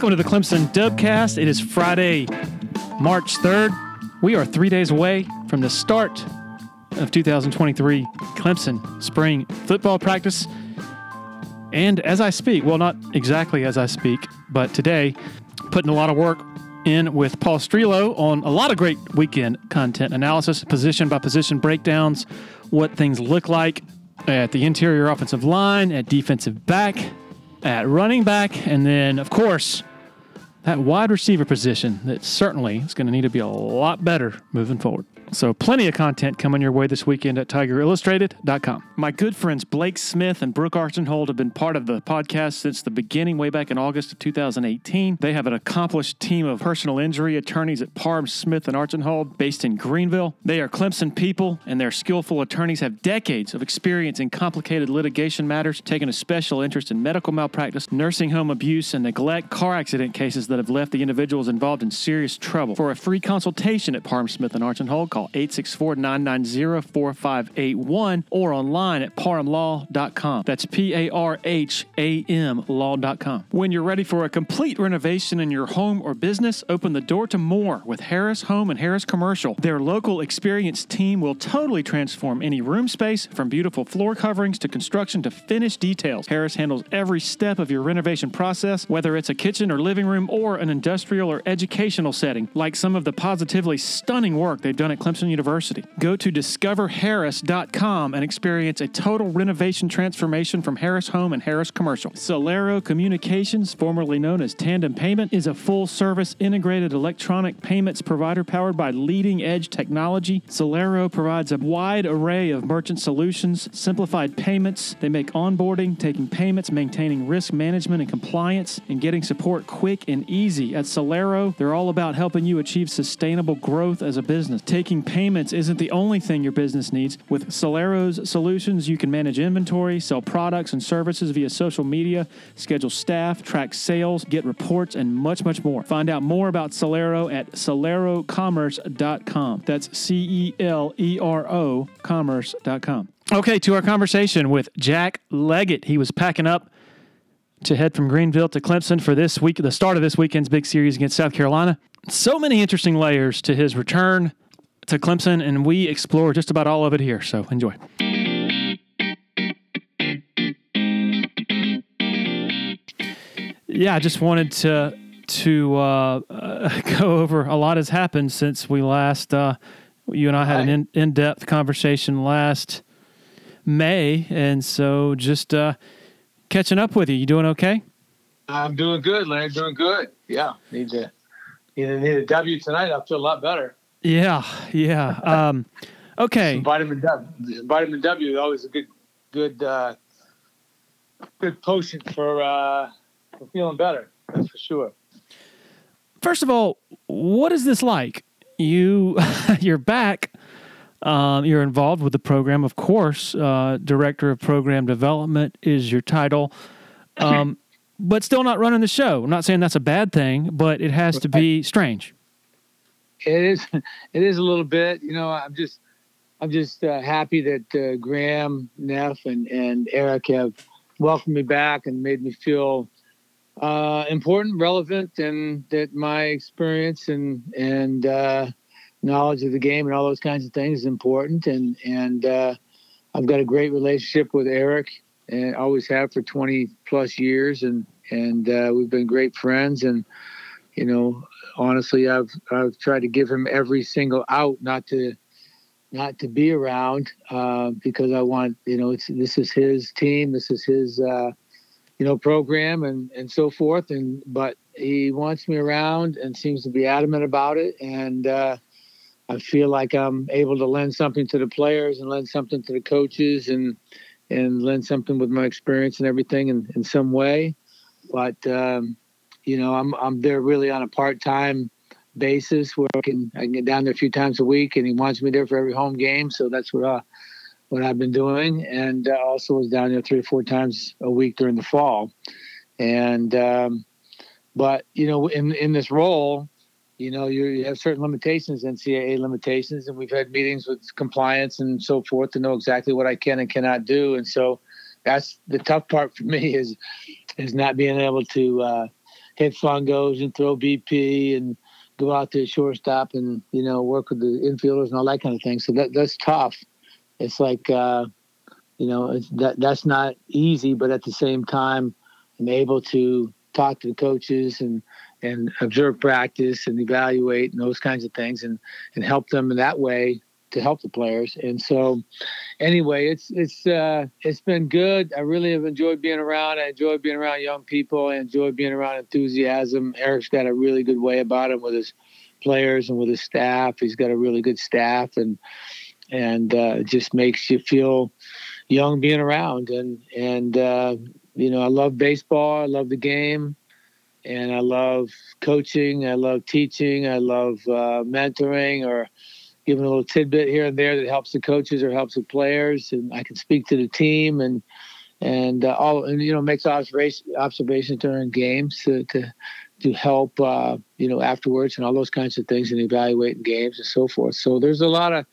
Welcome to the Clemson Dubcast. It is Friday, March 3rd. We are three days away from the start of 2023 Clemson spring football practice. And as I speak, well, not exactly as I speak, but today, putting a lot of work in with Paul Strelow on a lot of great weekend content analysis, position by position breakdowns, what things look like at the interior offensive line, at defensive back, at running back, and then, of course, that wide receiver position that certainly is going to need to be a lot better moving forward. So, plenty of content coming your way this weekend at TigerIllustrated.com. My good friends Blake Smith and Brooke Archenhold have been part of the podcast since the beginning, way back in August of 2018. They have an accomplished team of personal injury attorneys at Parham, Smith and Archenhold, based in Greenville. They are Clemson people, and their skillful attorneys have decades of experience in complicated litigation matters, taking a special interest in medical malpractice, nursing home abuse, and neglect, car accident cases that have left the individuals involved in serious trouble. For a free consultation at Parham, Smith and Archenhold, call 864 990 4581 or online at parhamlaw.com. That's P A R H A M law.com. When you're ready for a complete renovation in your home or business, open the door to more with Harris Home and Harris Commercial. Their local experienced team will totally transform any room space from beautiful floor coverings to construction to finished details. Harris handles every step of your renovation process, whether it's a kitchen or living room or an industrial or educational setting, like some of the positively stunning work they've done at University. Go to discoverharris.com and experience a total renovation transformation from Harris Home and Harris Commercial. Celero Communications, formerly known as Tandem Payment, is a full service integrated electronic payments provider powered by leading edge technology. Celero provides a wide array of merchant solutions, simplified payments. They make onboarding, taking payments, maintaining risk management and compliance, and getting support quick and easy. At Celero, they're all about helping you achieve sustainable growth as a business. Taking payments isn't the only thing your business needs. With Celero's solutions, you can manage inventory, sell products and services via social media, schedule staff, track sales, get reports, and much, much more. Find out more about Celero at celerocommerce.com. That's C E L E R O commerce.com. Okay, to our conversation with Jack Leggett. He was packing up to head from Greenville to Clemson for this week, the start of this weekend's big series against South Carolina. So many interesting layers to his return to Clemson, and we explore just about all of it here. So enjoy. Yeah, I just wanted to to uh, uh, go over a lot has happened since we last uh, you and I had an in depth conversation last May, and so just uh, catching up with you. You doing okay? I'm doing good, Larry. Doing good. Yeah, need to need to need a W tonight. I feel a lot better. Yeah, yeah. Um, okay. Vitamin W. Vitamin W is always a good good uh, good potion for uh, for feeling better. That's for sure. First of all, what is this like? You you're back. Um, you're involved with the program, of course. Uh, Director of Program Development is your title, um, but still not running the show. I'm not saying that's a bad thing, but it has to be strange. It is. It is a little bit. You know, I'm just, I'm just uh, happy that uh, Graham, Neff, and and Erik have welcomed me back and made me feel uh, important, relevant, and that my experience and and uh, knowledge of the game and all those kinds of things is important. And and uh, I've got a great relationship with Erik, and always have for 20 plus years, and and uh, we've been great friends. And you know, honestly, I've I've tried to give him every single out, not to not to be around uh, because I want you know this is his team, this is his uh, you know program and and so forth. And but he wants me around and seems to be adamant about it. And uh, I feel like I'm able to lend something to the players and lend something to the coaches and and lend something with my experience and everything in, in some way. But um, you know, I'm I'm there really on a part time basis where I can I can get down there a few times a week, and he wants me there for every home game. So that's what uh, what I've been doing, and uh, also was down there three or four times a week during the fall. And um, but you know, in in this role, you know, you, you have certain limitations, NCAA limitations, and we've had meetings with compliance and so forth to know exactly what I can and cannot do. And so that's the tough part for me is is not being able to. Uh, hit fungos and throw BP and go out to shortstop and you know work with the infielders and all that kind of thing. So that that's tough. It's like uh, you know that that's not easy, but at the same time, I'm able to talk to the coaches and and observe practice and evaluate and those kinds of things and and help them in that way to help the players. And so, anyway, it's it's uh, it's been good. I really have enjoyed being around. I enjoy being around young people. I enjoy being around enthusiasm. Erik's got a really good way about him with his players and with his staff. He's got a really good staff, and and uh, just makes you feel young being around. And and uh, you know, I love baseball. I love the game. And I love coaching. I love teaching. I love uh, mentoring or giving a little tidbit here and there that helps the coaches or helps the players, and I can speak to the team and and uh, all and you know makes observation observations during games to to to help uh, you know afterwards and all those kinds of things and evaluating games and so forth. So there's a lot of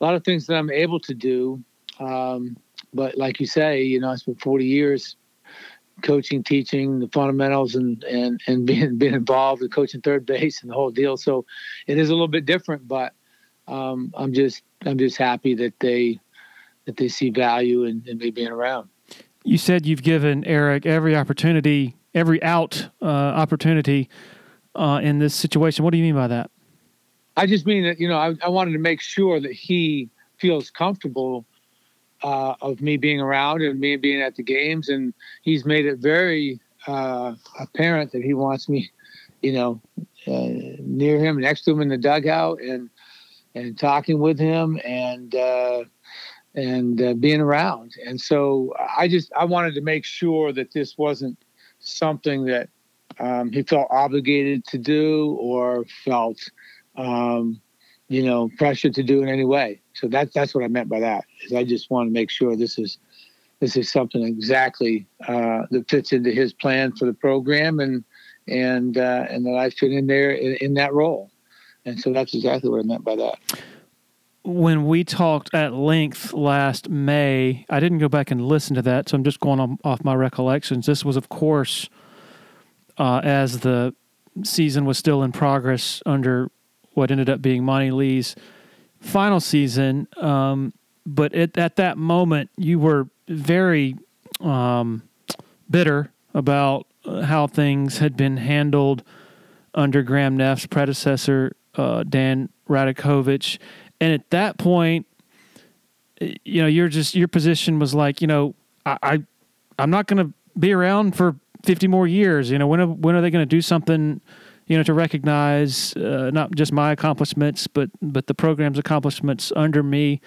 a lot of things that I'm able to do. Um, but like you say, you know, I spent 40 years coaching, teaching the fundamentals, and and and being being involved in coaching third base and the whole deal. So it is a little bit different, but um, I'm just I'm just happy that they that they see value in, in me being around. You said you've given Erik every opportunity, every out uh, opportunity uh, in this situation. What do you mean by that? I just mean that you know I, I wanted to make sure that he feels comfortable uh, of me being around and me being at the games, and he's made it very uh, apparent that he wants me, you know, uh, near him, next to him in the dugout, and and talking with him and uh, and uh, being around. And so I just I wanted to make sure that this wasn't something that um, he felt obligated to do or felt um, you know pressured to do in any way. So that's that's what I meant by that. Is I just want to make sure this is this is something exactly uh, that fits into his plan for the program and and uh, and that I fit in there in, in that role. And so that's exactly what I meant by that. When we talked at length last May, I didn't go back and listen to that, so I'm just going off my recollections. This was, of course, uh, as the season was still in progress under what ended up being Monte Lee's final season. Um, but at, at that moment, you were very um, bitter about how things had been handled under Graham Neff's predecessor, uh, Dan Radakovich. And at that point, you know, you're just your position was like, you know, I, I I'm not going to be around for 50 more years. You know, when are, when are they going to do something? You know, to recognize uh, not just my accomplishments, but but the program's accomplishments under me.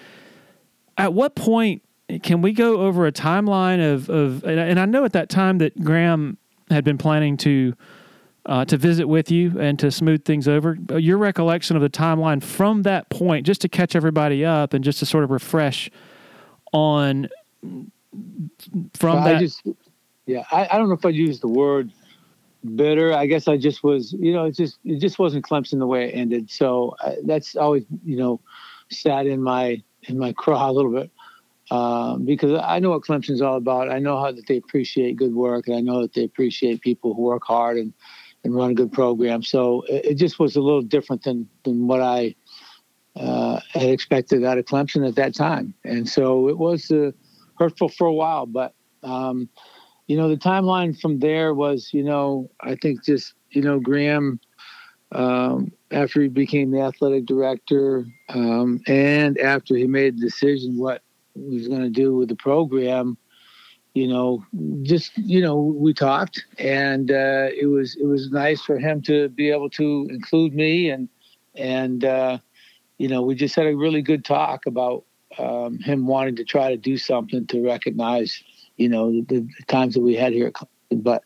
At what point can we go over a timeline of of? And I know at that time that Graham had been planning to uh, to visit with you and to smooth things over. Uh, your recollection of the timeline from that point, just to catch everybody up and just to sort of refresh on from well, that. I just, yeah, I, I don't know if I'd use the word bitter. I guess I just was, you know, it just it just wasn't Clemson the way it ended. So uh, that's always, you know, sat in my in my craw a little bit. Um, because I know what Clemson's all about. I know how that they appreciate good work, and I know that they appreciate people who work hard and and run a good program. So it, it just was a little different than than what I uh, had expected out of Clemson at that time, and so it was uh, hurtful for a while. But um, you know, the timeline from there was, you know, I think just you know Graham. Um, after he became the athletic director, um, and after he made the decision what he was going to do with the program, you know, just you know, we talked, and uh, it was it was nice for him to be able to include me, and and uh, you know, we just had a really good talk about um, him wanting to try to do something to recognize, you know, the, the times that we had here. But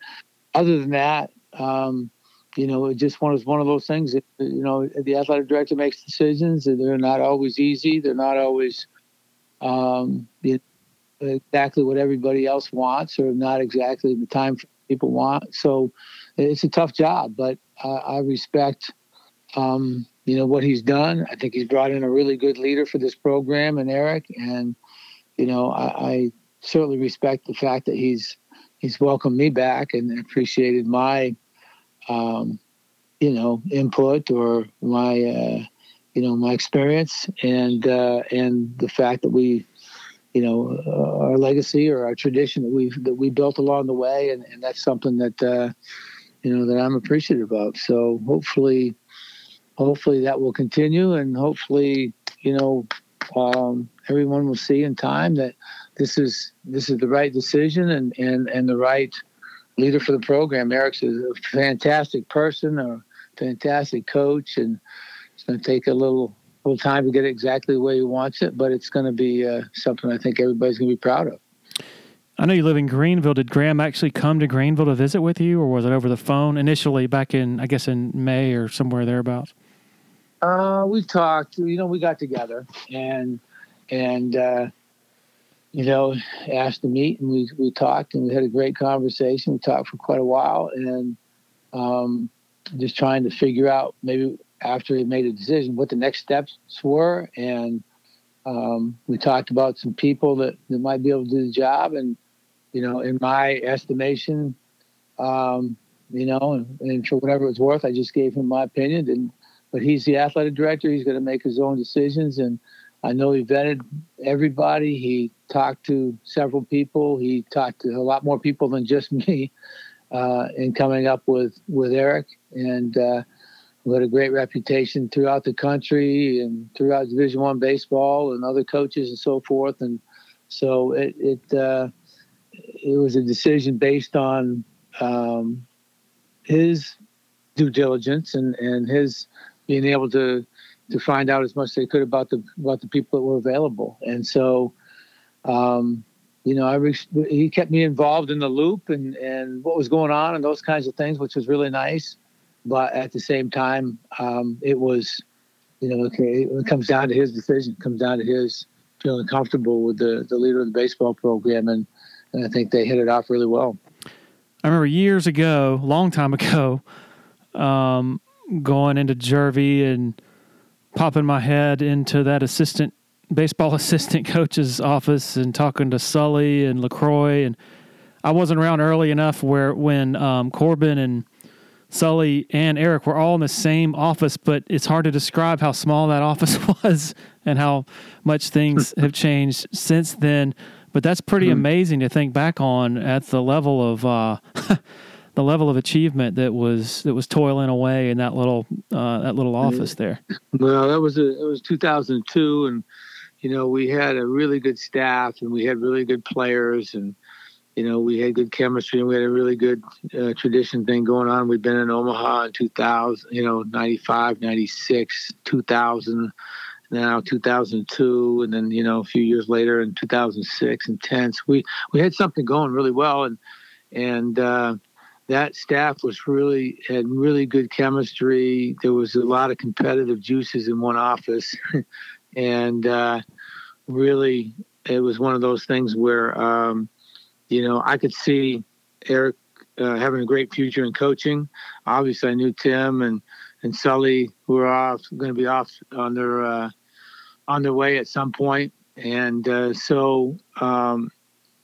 other than that, um, you know, it just was one of those things that you know the athletic director makes decisions, and they're not always easy. They're not always, um, you know, exactly what everybody else wants or not exactly the time people want. So it's a tough job, but uh, I respect, um, you know, what he's done. I think he's brought in a really good leader for this program and Erik. And, you know, I, I certainly respect the fact that he's, he's welcomed me back and appreciated my, um, you know, input or my, uh, you know, my experience and uh, and the fact that we, you know, uh, our legacy or our tradition that we've that we built along the way, and, and that's something that uh, you know that I'm appreciative of. So hopefully, hopefully that will continue, and hopefully, you know, um, everyone will see in time that this is this is the right decision and and and the right leader for the program. Erik's a fantastic person, a fantastic coach, and it's going to take a little time to get it exactly the way he wants it, but it's going to be uh, something I think everybody's going to be proud of. I know you live in Greenville. Did Graham actually come to Greenville to visit with you, or was it over the phone initially back in, I guess, in May or somewhere thereabouts? Uh, we talked. You know, we got together and and uh, you know asked to meet, and we we talked, and we had a great conversation. We talked for quite a while, and um, just trying to figure out maybe after he made a decision what the next steps were, and um, we talked about some people that, that might be able to do the job, and you know, in my estimation, um, you know, and, and, for whatever it was worth, I just gave him my opinion. And but he's the athletic director; he's going to make his own decisions. And I know he vetted everybody. He talked to several people. He talked to a lot more people than just me uh, in coming up with with Erik. And uh, had a great reputation throughout the country and throughout Division One baseball and other coaches and so forth. And so it it, uh, it was a decision based on um, his due diligence and, and his being able to to find out as much as they could about the about the people that were available. And so, um, you know, I re- he kept me involved in the loop and and what was going on and those kinds of things, which was really nice but at the same time, um, it was, you know, okay, it comes down to his decision. It comes down to his feeling comfortable with the, the leader of the baseball program, and, and I think they hit it off really well. I remember years ago, long time ago, um, going into Jervey and popping my head into that assistant baseball assistant coach's office and talking to Sully and Lacroix and I wasn't around early enough where when um, Corbin and Sully and Erik were all in the same office, but it's hard to describe how small that office was and how much things have changed since then. But that's pretty mm-hmm. amazing to think back on at the level of uh, the level of achievement that was that was toiling away in that little uh, that little office there. Well, that was a, it was 2002, and you know we had a really good staff and we had really good players and you know, we had good chemistry and we had a really good uh, tradition thing going on. We've been in Omaha in 2000, you know, 95, 96, 2000, now 2002, and then, you know, a few years later in 2006 and 10. So we, we had something going really well. And, and, uh, that staff was really had really good chemistry. There was a lot of competitive juices in one office, and uh, really, it was one of those things where um, you know, I could see Erik uh, having a great future in coaching. Obviously, I knew Tim and and Sully who are off going to be off on their uh, on their way at some point. point, and uh, so um,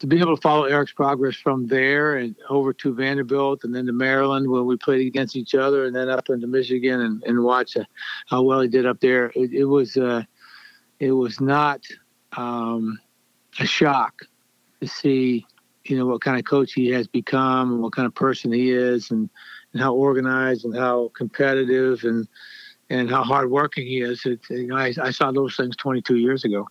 to be able to follow Erik's progress from there and over to Vanderbilt and then to Maryland when we played against each other, and then up into Michigan and, and watch uh, how well he did up there. It, it was uh, it was not um, a shock to see you know what kind of coach he has become and what kind of person he is and, and how organized and how competitive and and how hardworking he is. It, you know, I, I saw those things 22 years ago.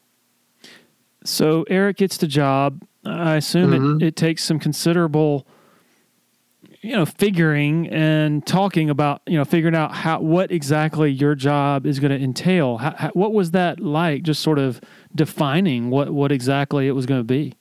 So Erik gets the job. I assume mm-hmm. it, it takes some considerable, you know, figuring and talking about, you know, figuring out how what exactly your job is going to entail. How, how, what was that like? Just sort of defining what what exactly it was going to be.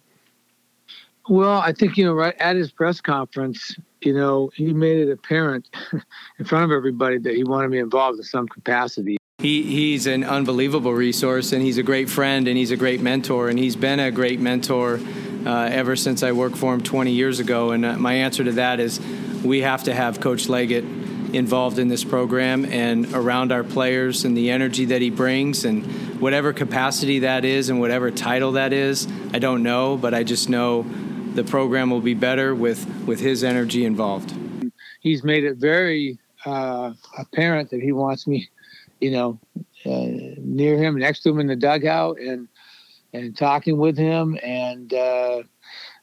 Well, I think, you know, right at his press conference, you know, he made it apparent in front of everybody that he wanted to be involved in some capacity. He, he's an unbelievable resource and he's a great friend and he's a great mentor and he's been a great mentor uh, ever since I worked for him 20 years ago. And uh, my answer to that is we have to have Coach Leggett involved in this program and around our players and the energy that he brings and whatever capacity that is and whatever title that is. I don't know, but I just know the program will be better with with his energy involved. he's made it very uh, apparent that he wants me, you know, uh, near him, next to him in the dugout, and and talking with him and uh,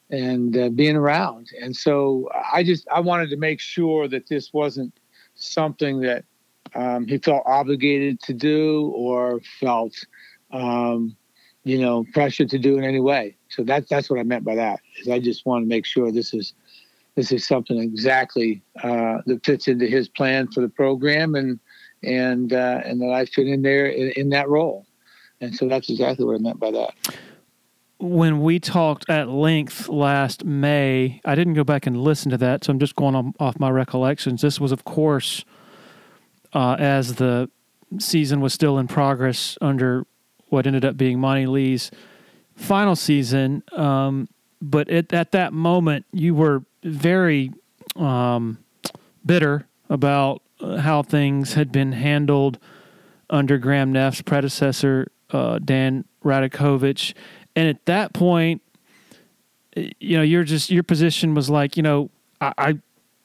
and uh, being around. And so I just I wanted to make sure that this wasn't something that um, he felt obligated to do or felt um, you know pressured to do in any way. So that's that's what I meant by that. Is I just want to make sure this is this is something exactly uh, that fits into his plan for the program and and uh, and that I fit in there in, in that role. And so that's exactly what I meant by that. When we talked at length last May, I didn't go back and listen to that, so I'm just going off my recollections. This was, of course, uh, as the season was still in progress under what ended up being Monte Lee's final season. Um, but at, at that moment, you were very um, bitter about uh, how things had been handled under Graham Neff's predecessor, uh, Dan Radakovich. And at that point, you know, you're just your position was like, you know, I, I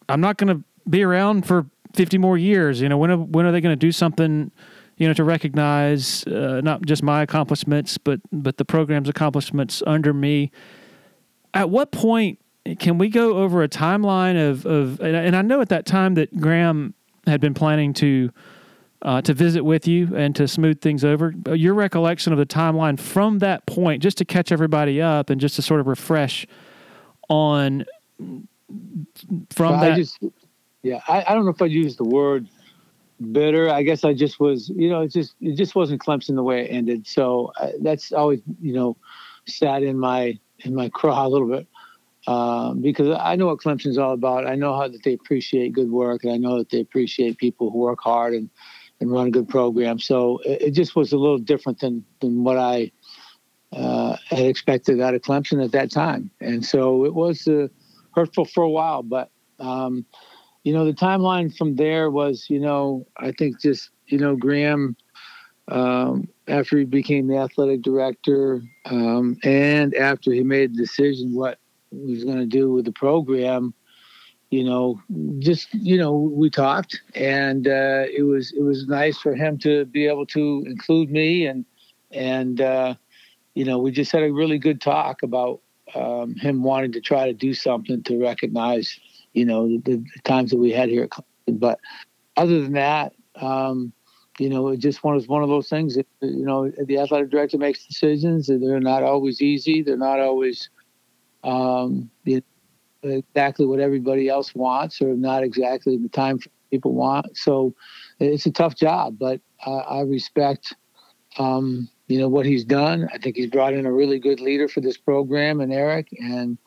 I'm not going to be around for 50 more years. You know, when are, when are they going to do something? You know, to recognize uh, not just my accomplishments, but but the program's accomplishments under me. At what point can we go over a timeline of of? And I know at that time that Graham had been planning to uh, to visit with you and to smooth things over. Your recollection of the timeline from that point, just to catch everybody up and just to sort of refresh on from well, that. I just, yeah, I, I don't know if I'd use the word bitter. I guess I just was, you know, it just it just wasn't Clemson the way it ended. So uh, that's always, you know, sat in my in my craw a little bit. Um, because I know what Clemson's all about. I know how that they appreciate good work, and I know that they appreciate people who work hard and and run good program. So it, it just was a little different than than what I uh, had expected out of Clemson at that time, and so it was uh, hurtful for a while. But um, you know, the timeline from there was, you know, I think just you know Graham. Um, after he became the athletic director, um, and after he made the decision what he was going to do with the program, you know, just you know, we talked, and uh, it was it was nice for him to be able to include me, and and uh, you know, we just had a really good talk about um, him wanting to try to do something to recognize, you know, the, the times that we had here at Clemson. But other than that, um, you know, it just was one of those things that you know the athletic director makes decisions, and they're not always easy. They're not always um, you know, exactly what everybody else wants or not exactly the time people want. So it's a tough job, but uh, I respect, um, you know, what he's done. I think he's brought in a really good leader for this program and Erik. And,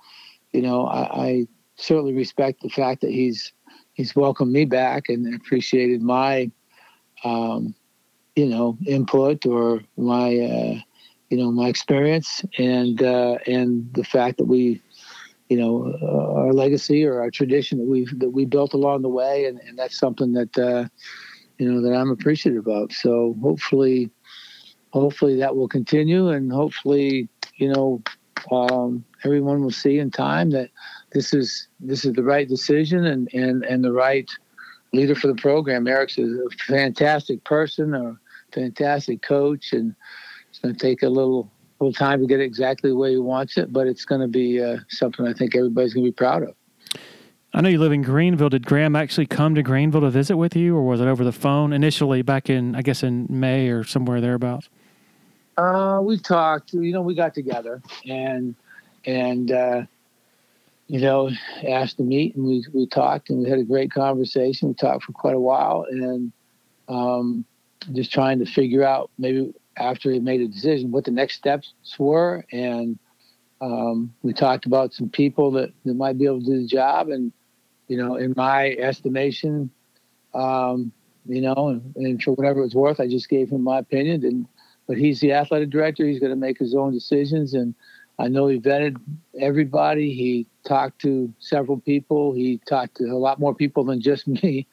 you know, I, I certainly respect the fact that he's, he's welcomed me back and appreciated my, um, you know, input or my, uh, you know, my experience and, uh, and the fact that we, you know uh, our legacy or our tradition that we've that we built along the way, and, and that's something that uh, you know that I'm appreciative of. So hopefully, hopefully that will continue, and hopefully you know um, everyone will see in time that this is this is the right decision and and and the right leader for the program. Erik's a fantastic person, a fantastic coach, and it's going to take a little little time to get it exactly the way he wants it, but it's going to be uh, something I think everybody's going to be proud of. I know you live in Greenville. Did Graham actually come to Greenville to visit with you, or was it over the phone initially back in, I guess, in May or somewhere thereabouts? Uh, we talked. You know, we got together and and uh, you know asked to meet, and we we talked, and we had a great conversation. We talked for quite a while, and um, just trying to figure out maybe after he made a decision what the next steps were and um, we talked about some people that, that might be able to do the job and you know in my estimation um, you know and, and, for whatever it's worth i just gave him my opinion and but he's the athletic director he's going to make his own decisions and i know he vetted everybody. He talked to several people. He talked to a lot more people than just me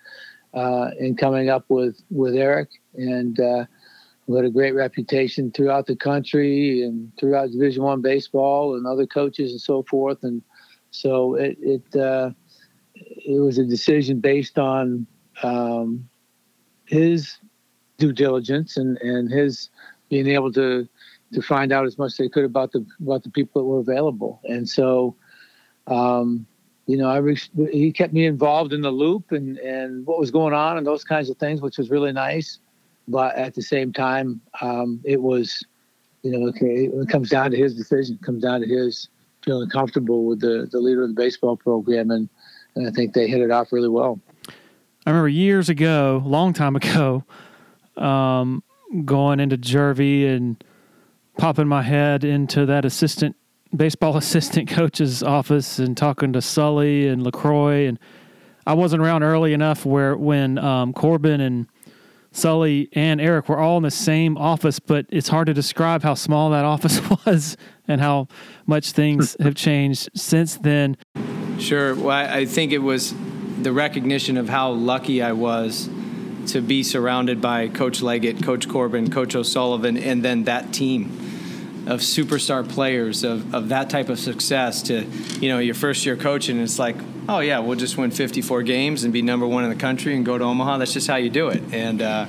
uh, in coming up with with erik. And uh, had a great reputation throughout the country and throughout Division One baseball and other coaches and so forth. And so it, it uh, it was a decision based on um, his due diligence and, and his being able to to find out as much as they could about the about the people that were available. And so, um, you know, I reached, he kept me involved in the loop and and what was going on and those kinds of things, which was really nice. But at the same time, um, it was, you know, okay, it comes down to his decision. It comes down to his feeling comfortable with the the leader of the baseball program, and and I think they hit it off really well. I remember years ago, long time ago, um, going into Jervey and popping my head into that assistant baseball assistant coach's office and talking to Sully and Lacroix and I wasn't around early enough where when um, Corbin and Sully and Erik were all in the same office, but it's hard to describe how small that office was and how much things have changed since then. Sure. Well, I think it was the recognition of how lucky I was to be surrounded by Coach Leggett, Coach Corbin, Coach O'Sullivan, and then that team of superstar players of, of that type of success to, you know, your first year coaching, it's like, oh, yeah, we'll just win 54 games and be number one in the country and go to Omaha. That's just how you do it. And, uh,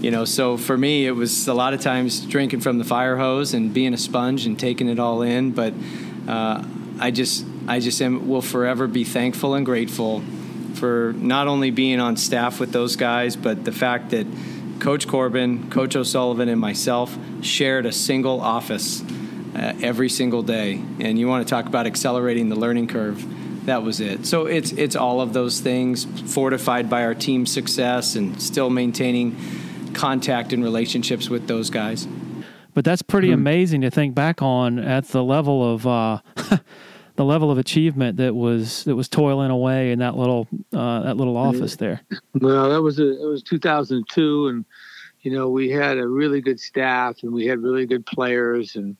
you know, so for me, it was a lot of times drinking from the fire hose and being a sponge and taking it all in. But uh, I just, I just am, will forever be thankful and grateful for not only being on staff with those guys, but the fact that Coach Corbin, Coach O'Sullivan, and myself shared a single office uh, every single day. And you want to talk about accelerating the learning curve. That was it. So it's it's all of those things fortified by our team success and still maintaining contact and relationships with those guys. But that's pretty mm-hmm. amazing to think back on at the level of uh, the level of achievement that was that was toiling away in that little uh, that little office there. Well, that was a, it was 2002, and you know we had a really good staff and we had really good players and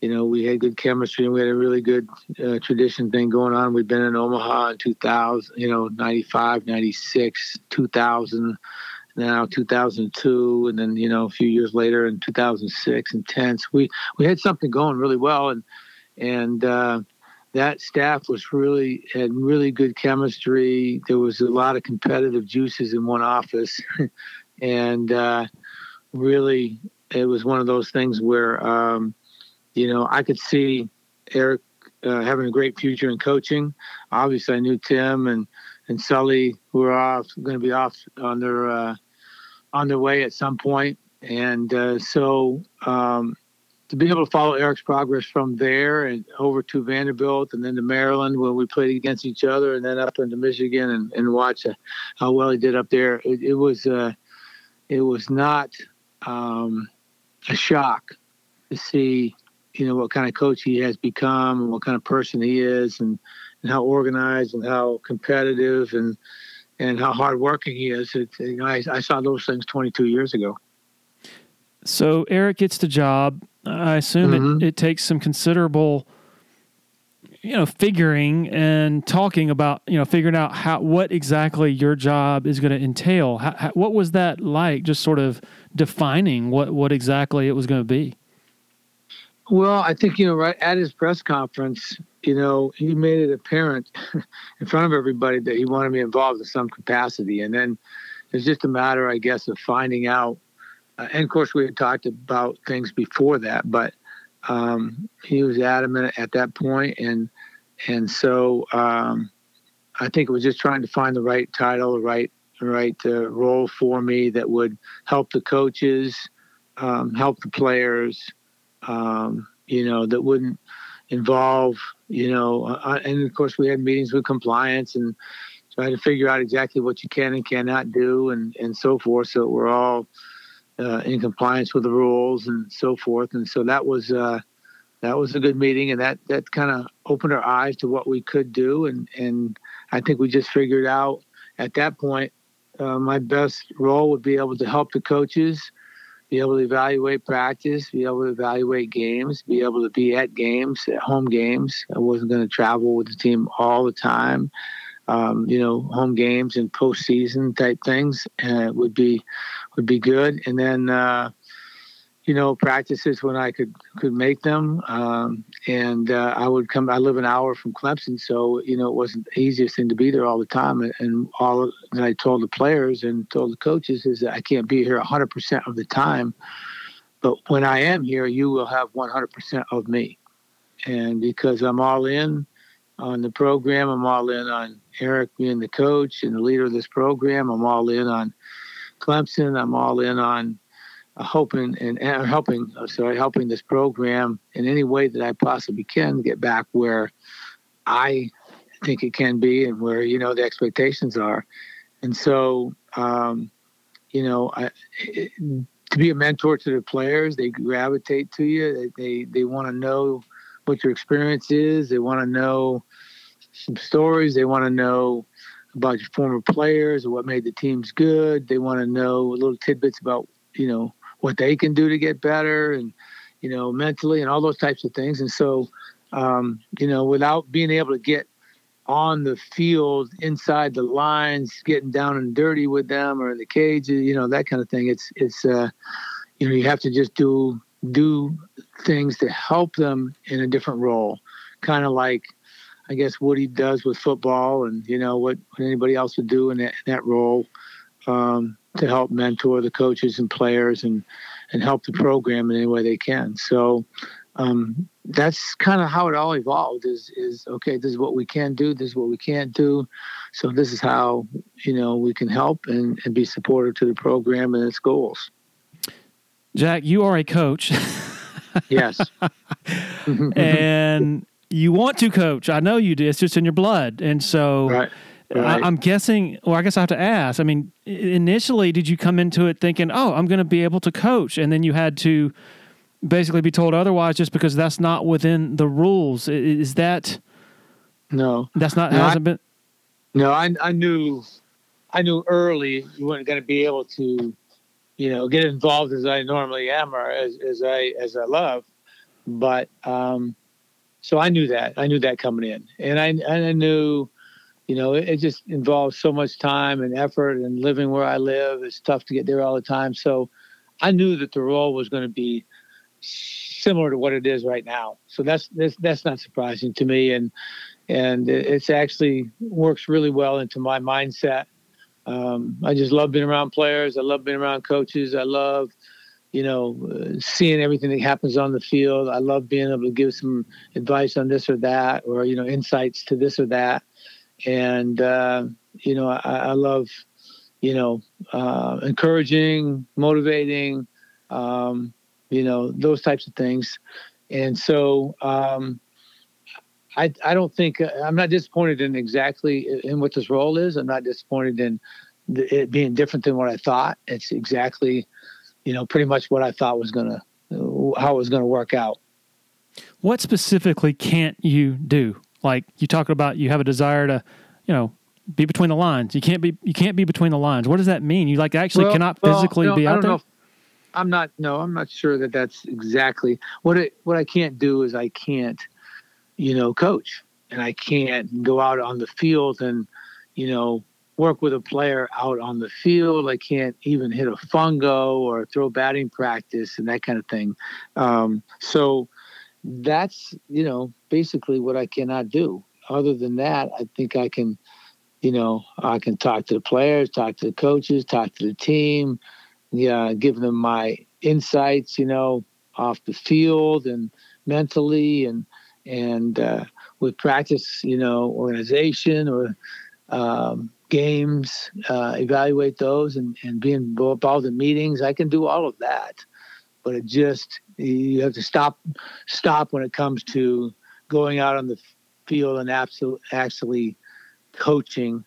you know we had good chemistry and we had a really good uh, tradition thing going on. We'd been in Omaha in 2000, you know, 95, 96, 2000 now 2002 and then you know a few years later in 2006 and 10 so we we had something going really well and and uh, that staff was really had really good chemistry. There was a lot of competitive juices in one office, and uh, really it was one of those things where um, you know I could see Erik uh, having a great future in coaching. Obviously, I knew Tim and and Sully who were off going to be off on their uh, on their way at some point, and uh, so um, to be able to follow Erik's progress from there and over to Vanderbilt and then to Maryland where we played against each other and then up into Michigan and, and watch uh, how well he did up there. It, it was uh, it was not um, a shock to see you know what kind of coach he has become and what kind of person he is and, and how organized and how competitive and and how hardworking he is. It, you know, I, I saw those things 22 years ago. So Eric gets the job I assume mm-hmm. it, it takes some considerable, you know, figuring and talking about, you know, figuring out how what exactly your job is going to entail. How, how, what was that like? Just sort of defining what what exactly it was going to be. Well, I think you know, right at his press conference, you know, he made it apparent in front of everybody that he wanted me involved in some capacity, and then it's just a matter, I guess, of finding out and of course, we had talked about things before that, but um, he was adamant at that point, and and so um, I think it was just trying to find the right title, the right right uh, role for me that would help the coaches, um, help the players, um, you know, that wouldn't involve, you know, uh, uh, and of course we had meetings with compliance and try to figure out exactly what you can and cannot do and and so forth, so we're all uh, in compliance with the rules and so forth. And so that was uh, that was a good meeting, and that that kind of opened our eyes to what we could do. And and I think we just figured out at that point uh, my best role would be able to help the coaches. Be able to evaluate practice, be able to evaluate games, be able to be at games, at home games. I wasn't going to travel with the team all the time um, you know, home games and postseason type things uh, would be would be good. And then, uh, you know, practices when I could could make them. Um, and uh, I would come. I live an hour from Clemson, so you know it wasn't the easiest thing to be there all the time. And, all that I told the players and told the coaches is that I can't be here 100 percent of the time. But when I am here, you will have 100 percent of me. And because I'm all in on the program, I'm all in on Erik being the coach and the leader of this program. I'm all in on Clemson. I'm all in on hoping and uh, helping, uh, sorry, helping this program in any way that I possibly can get back where I think it can be and where you know the expectations are. And so, um, you know, I, it, to be a mentor to the players, they gravitate to you. They they, they want to know what your experience is. They want to know some stories. They want to know about your former players or what made the teams good. They want to know little tidbits about you know what they can do to get better and you know mentally and all those types of things and so um, you know without being able to get on the field inside the lines getting down and dirty with them or in the cage you know that kind of thing it's it's uh, you know you have to just do do things to help them in a different role kind of like I guess what he does with football and you know what, what anybody else would do in that, in that role um, to help mentor the coaches and players and and help the program in any way they can. So um, that's kind of how it all evolved. Is is okay? This is what we can do. This is what we can't do. So this is how you know we can help and, and be supportive to the program and its goals. Jack, you are a coach. yes. and you want to coach. I know you do. It's just in your blood. And so right. Right. I, am guessing, or I guess I have to ask. I mean, initially, did you come into it thinking, "Oh, I'm going to be able to coach," and then you had to basically be told otherwise just because that's not within the rules? Is that no? That's not no, hasn't I, been. No, I, I knew, I knew early you weren't going to be able to, you know, get involved as I normally am or as, as I as I love, but um, so I knew that I knew that coming in, and I and I knew you know, it, it, just involves so much time and effort and living where I live. It's tough to get there all the time. So I knew that the role was going to be similar to what it is right now. So that's that's, that's not surprising to me, and and it's actually works really well into my mindset. Um, I just love being around players. I love being around coaches. I love, you know, uh, seeing everything that happens on the field. I love being able to give some advice on this or that, or you know, insights to this or that. And uh, you know I, I, love you know uh, encouraging motivating um, you know those types of things. And so um, I, I don't think i'm not disappointed in exactly in what this role is. I'm not disappointed in it being different than what i thought. It's exactly you know pretty much what i thought was gonna uh, how it was gonna work out what specifically can't you do like you talk about, you have a desire to, you know, be between the lines. You can't be you can't be between the lines. What does that mean? You like actually well, cannot physically well, be out there. If, I'm not. No, I'm not sure that that's exactly what it. What I can't do is I can't, you know, coach, and I can't go out on the field and, you know, work with a player out on the field. I can't even hit a fungo or throw batting practice and that kind of thing. Um, so that's you know basically what I cannot do. Other than that, I think I can, you know, I can talk to the players, talk to the coaches, talk to the team, yeah, give them my insights, you know, off the field and mentally and and uh, with practice, you know, organization or um, games, uh, evaluate those and, and be involved in meetings. I can do all of that, but it just you have to stop stop when it comes to going out on the field and absolutely actually coaching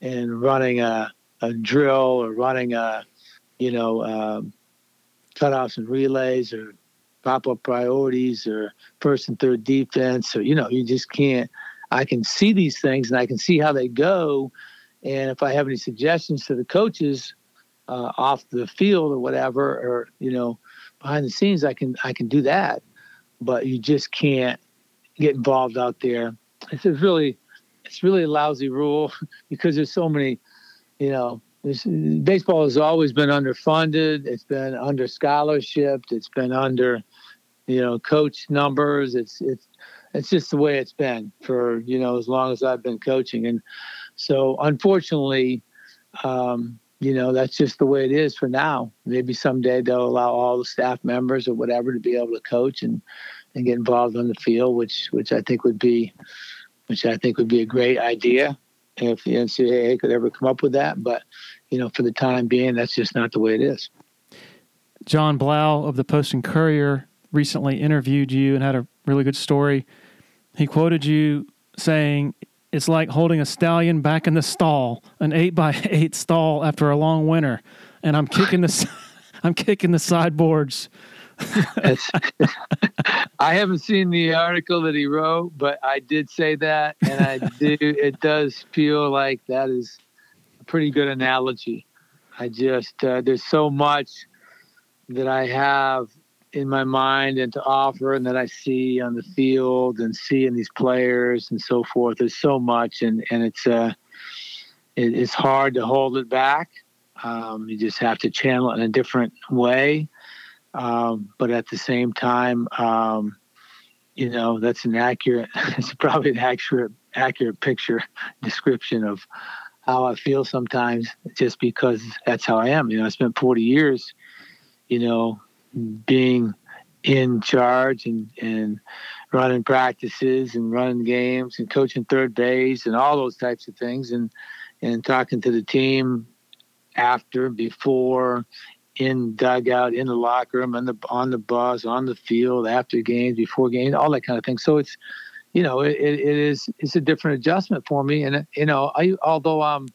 and running a, a drill or running a you know um, cutoffs and relays or pop up priorities or first and third defense or you know you just can't i can see these things and i can see how they go and if i have any suggestions to the coaches uh, off the field or whatever or you know behind the scenes i can i can do that but you just can't get involved out there it's really it's really a lousy rule because there's so many you know baseball has always been underfunded. It's been under scholarship. It's been under, you know, coach numbers. It's it's it's just the way it's been for you know as long as I've been coaching, and so unfortunately, um, you know that's just the way it is for now. Maybe someday they'll allow all the staff members or whatever to be able to coach and and get involved on the field, which which I think would be which I think would be a great idea if the NCAA could ever come up with that. But you know, for the time being, that's just not the way it is. Jon Blau of the Post and Courier recently interviewed you and had a really good story. He quoted you saying, "It's like holding a stallion back in the stall, an eight by eight stall after a long winter, and I'm kicking the, I'm kicking the sideboards." I haven't seen the article that he wrote, but I did say that, and I do. It does feel like that is a pretty good analogy. I just uh, there's so much that I have in my mind and to offer, and that I see on the field and see in these players and so forth. There's so much, and and it's uh, it, it's hard to hold it back. Um, you just have to channel it in a different way um, but at the same time, um, you know, that's an accurate, it's probably an accurate, accurate picture description of how I feel sometimes just because that's how I am. You know, I spent 40 years, you know, being in charge and, and running practices and running games and coaching third base and all those types of things and, and talking to the team after, before, in dugout, in the locker room, on the on the bus, on the field, after games, before games, all that kind of thing. So it's, you know, it, it is it's a different adjustment for me. And you know, I although I'm,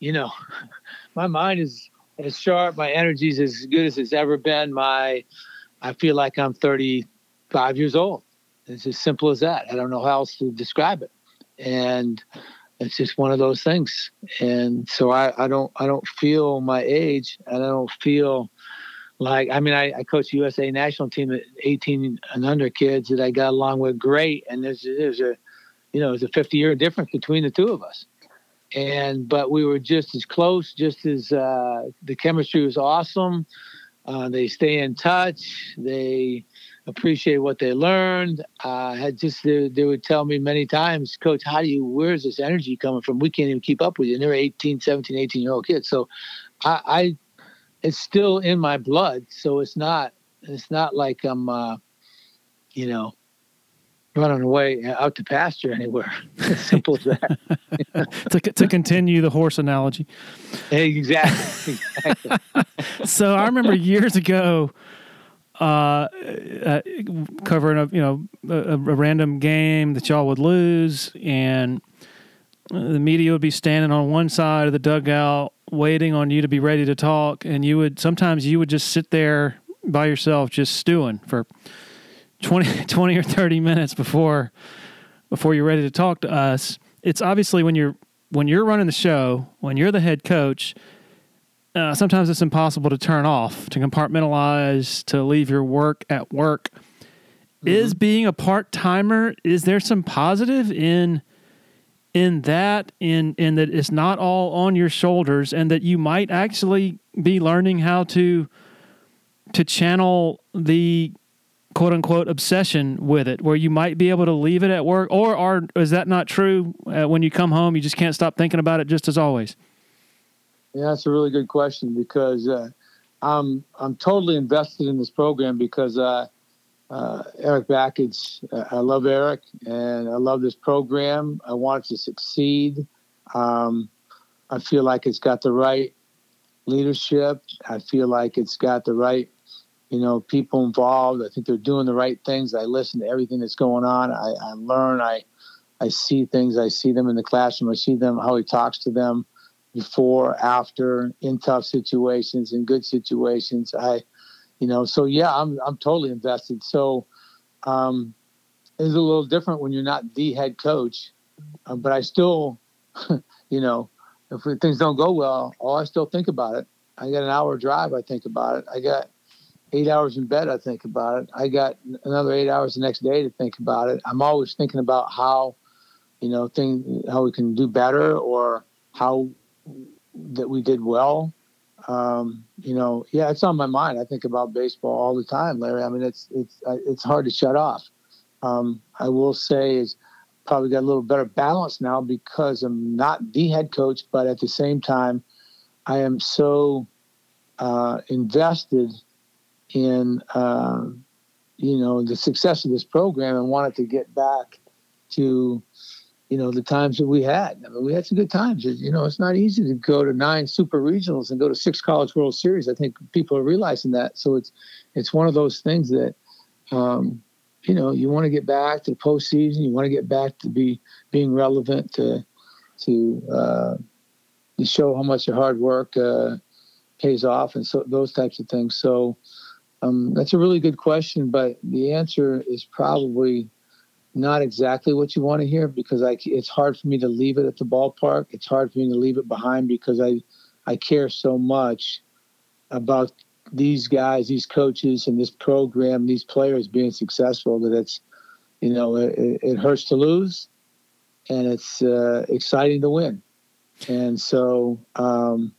you know, my mind is as sharp, my energy is as good as it's ever been. My, I feel like I'm 35 years old. It's as simple as that. I don't know how else to describe it. And it's just one of those things and so I, I don't i don't feel my age and i don't feel like i mean I, I coach usa national team at 18 and under kids that i got along with great and there's there's a you know there's a 50 year difference between the two of us and but we were just as close just as uh, the chemistry was awesome uh, they stay in touch they appreciate what they learned. Uh, had just they, they, would tell me many times, Coach, how do you? Where's this energy coming from? We can't even keep up with you. And they're 18, 17, 18 year old kids. So, I, I, it's still in my blood. So it's not it's not like I'm, uh, you know, running away out to pasture anywhere. simple as that. to, to continue the horse analogy. Exactly. exactly. so I remember years ago uh, uh, covering a you know a, a, random game that y'all would lose, and the media would be standing on one side of the dugout waiting on you to be ready to talk, and you would sometimes you would just sit there by yourself just stewing for 20, 20 or thirty minutes before before you're ready to talk to us. It's obviously when you're when you're running the show, when you're the head coach uh, sometimes it's impossible to turn off, to compartmentalize, to leave your work at work. Mm-hmm. Is being a part timer? Is there some positive in in that? In in that it's not all on your shoulders, and that you might actually be learning how to to channel the quote unquote obsession with it, where you might be able to leave it at work, or are is that not true? Uh, when you come home, you just can't stop thinking about it, just as always. Yeah, that's a really good question because uh, I'm I'm totally invested in this program because uh, uh, Erik Bakich, uh, I love Erik and I love this program. I want it to succeed. Um, I feel like it's got the right leadership. I feel like it's got the right, you know, people involved. I think they're doing the right things. I listen to everything that's going on. I, I learn. I I see things. I see them in the classroom. I see them how he talks to them before, after, in tough situations, in good situations. I, you know, so yeah, I'm I'm totally invested. So, um, it's a little different when you're not the head coach, uh, but I still, you know, if things don't go well, oh, I still think about it. I got an hour drive, I think about it. I got eight hours in bed, I think about it. I got another eight hours the next day to think about it. I'm always thinking about how, you know, thing how we can do better or how that we did well. Um, you know, yeah, it's on my mind. I think about baseball all the time, Larry. I mean, it's it's it's hard to shut off. Um, I will say is probably got a little better balance now because I'm not the head coach, but at the same time, I am so uh, invested in uh, you know the success of this program and wanted to get back to you know the times that we had. I mean, we had some good times. You know, it's not easy to go to nine super regionals and go to six college World Series. I think people are realizing that. So it's it's one of those things that um, you know you want to get back to the postseason. You want to get back to be being relevant to to uh, to show how much your hard work uh, pays off and so those types of things. So um, that's a really good question, but the answer is probably not exactly what you want to hear because I, it's hard for me to leave it at the ballpark. It's hard for me to leave it behind because I, I care so much about these guys, these coaches, and this program, these players being successful that it's, you know, it, it hurts to lose, and it's uh, exciting to win, and so um,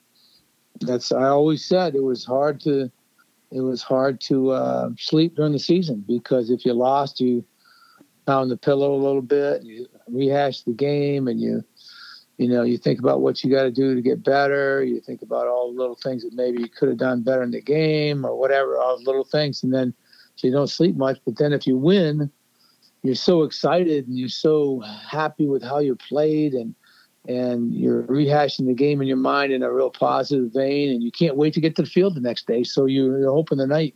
that's I always said it was hard to, it was hard to uh, sleep during the season because if you lost, you pound the pillow a little bit, you rehash the game, and you, you know, you think about what you got to do to get better. You think about all the little things that maybe you could have done better in the game or whatever, all the little things, and then so you don't sleep much. But then if you win, you're so excited and you're so happy with how you played and and you're rehashing the game in your mind in a real positive vein and you can't wait to get to the field the next day so you're, hoping the night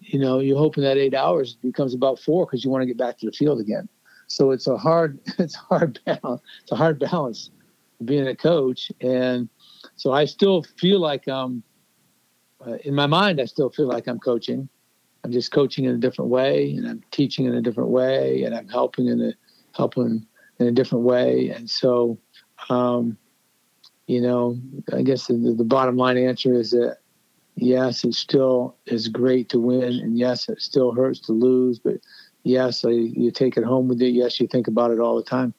you know, you're hoping that eight hours becomes about four because you want to get back to the field again. So it's a hard, it's hard balance. It's a hard balance being a coach, and so I still feel like I'm uh, in my mind. I still feel like I'm coaching. I'm just coaching in a different way, and I'm teaching in a different way, and I'm helping in a helping in a different way. And so, um, you know, I guess the, the bottom line answer is that yes, it still is great to win, and yes, it still hurts to lose, but yes, you take it home with you. Yes, you think about it all the time.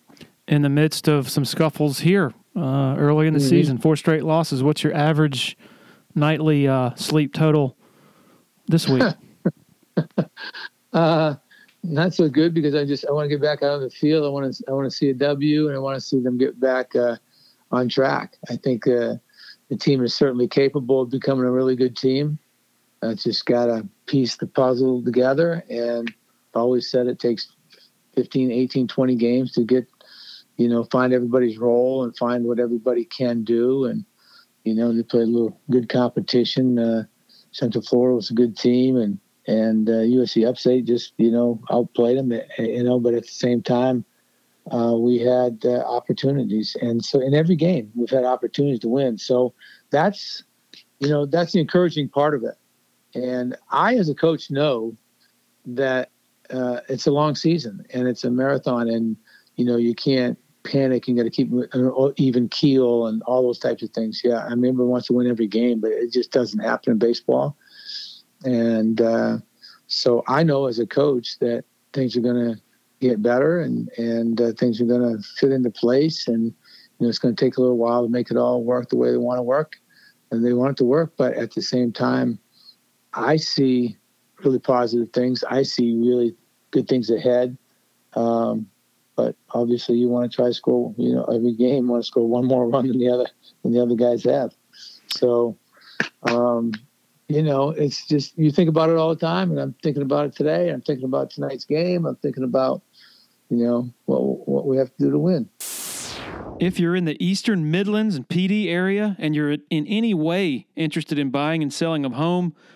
In the midst of some scuffles here uh, early in the mm-hmm. season, four straight losses, what's your average nightly uh, sleep total this week? uh, not so good because I just I want to get back out on the field. I want to I want to see a W, and I want to see them get back uh, on track. I think uh, the team is certainly capable of becoming a really good team. Uh, just got to piece the puzzle together. And I always said it takes 15, 18, 20 games to get, you know, find everybody's role and find what everybody can do. And, you know, they played a little good competition. Uh, Central Florida was a good team, and and uh, USC Upstate just you know outplayed them. You know, but at the same time, uh, we had uh, opportunities, and so in every game we've had opportunities to win. So that's you know that's the encouraging part of it. And I, as a coach, know that uh, it's a long season and it's a marathon, and you know you can't panic. You got to keep an even keel and all those types of things. Yeah, I remember wants to win every game, but it just doesn't happen in baseball. And uh, so I know as a coach that things are going to get better and and uh, things are going to fit into place and you know it's going to take a little while to make it all work the way they want to work and they want it to work. But at the same time i see really positive things. I see really good things ahead. Um, but obviously you want to try to score you know every game want to score one more run than the other than the other guys have. So um, you know, it's just you think about it all the time, and I'm thinking about it today. I'm thinking about tonight's game. I'm thinking about, you know, what what we have to do to win. If you're in the Eastern Midlands and Pee Dee area and you're in any way interested in buying and selling a home,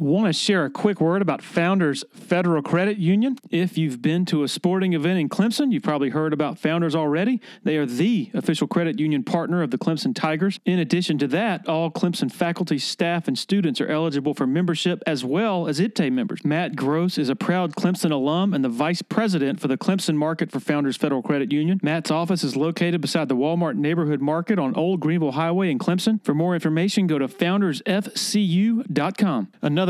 Want to share a quick word about Founders Federal Credit Union? If you've been to a sporting event in Clemson, you've probably heard about Founders already. They are the official credit union partner of the Clemson Tigers. In addition to that, all Clemson faculty, staff, and students are eligible for membership as well as IPTAY members. Matt Gross is a proud Clemson alum and the vice president for the Clemson market for Founders Federal Credit Union. Matt's office is located beside the Walmart Neighborhood Market on Old Greenville Highway in Clemson. For more information, go to foundersfcu.com. Another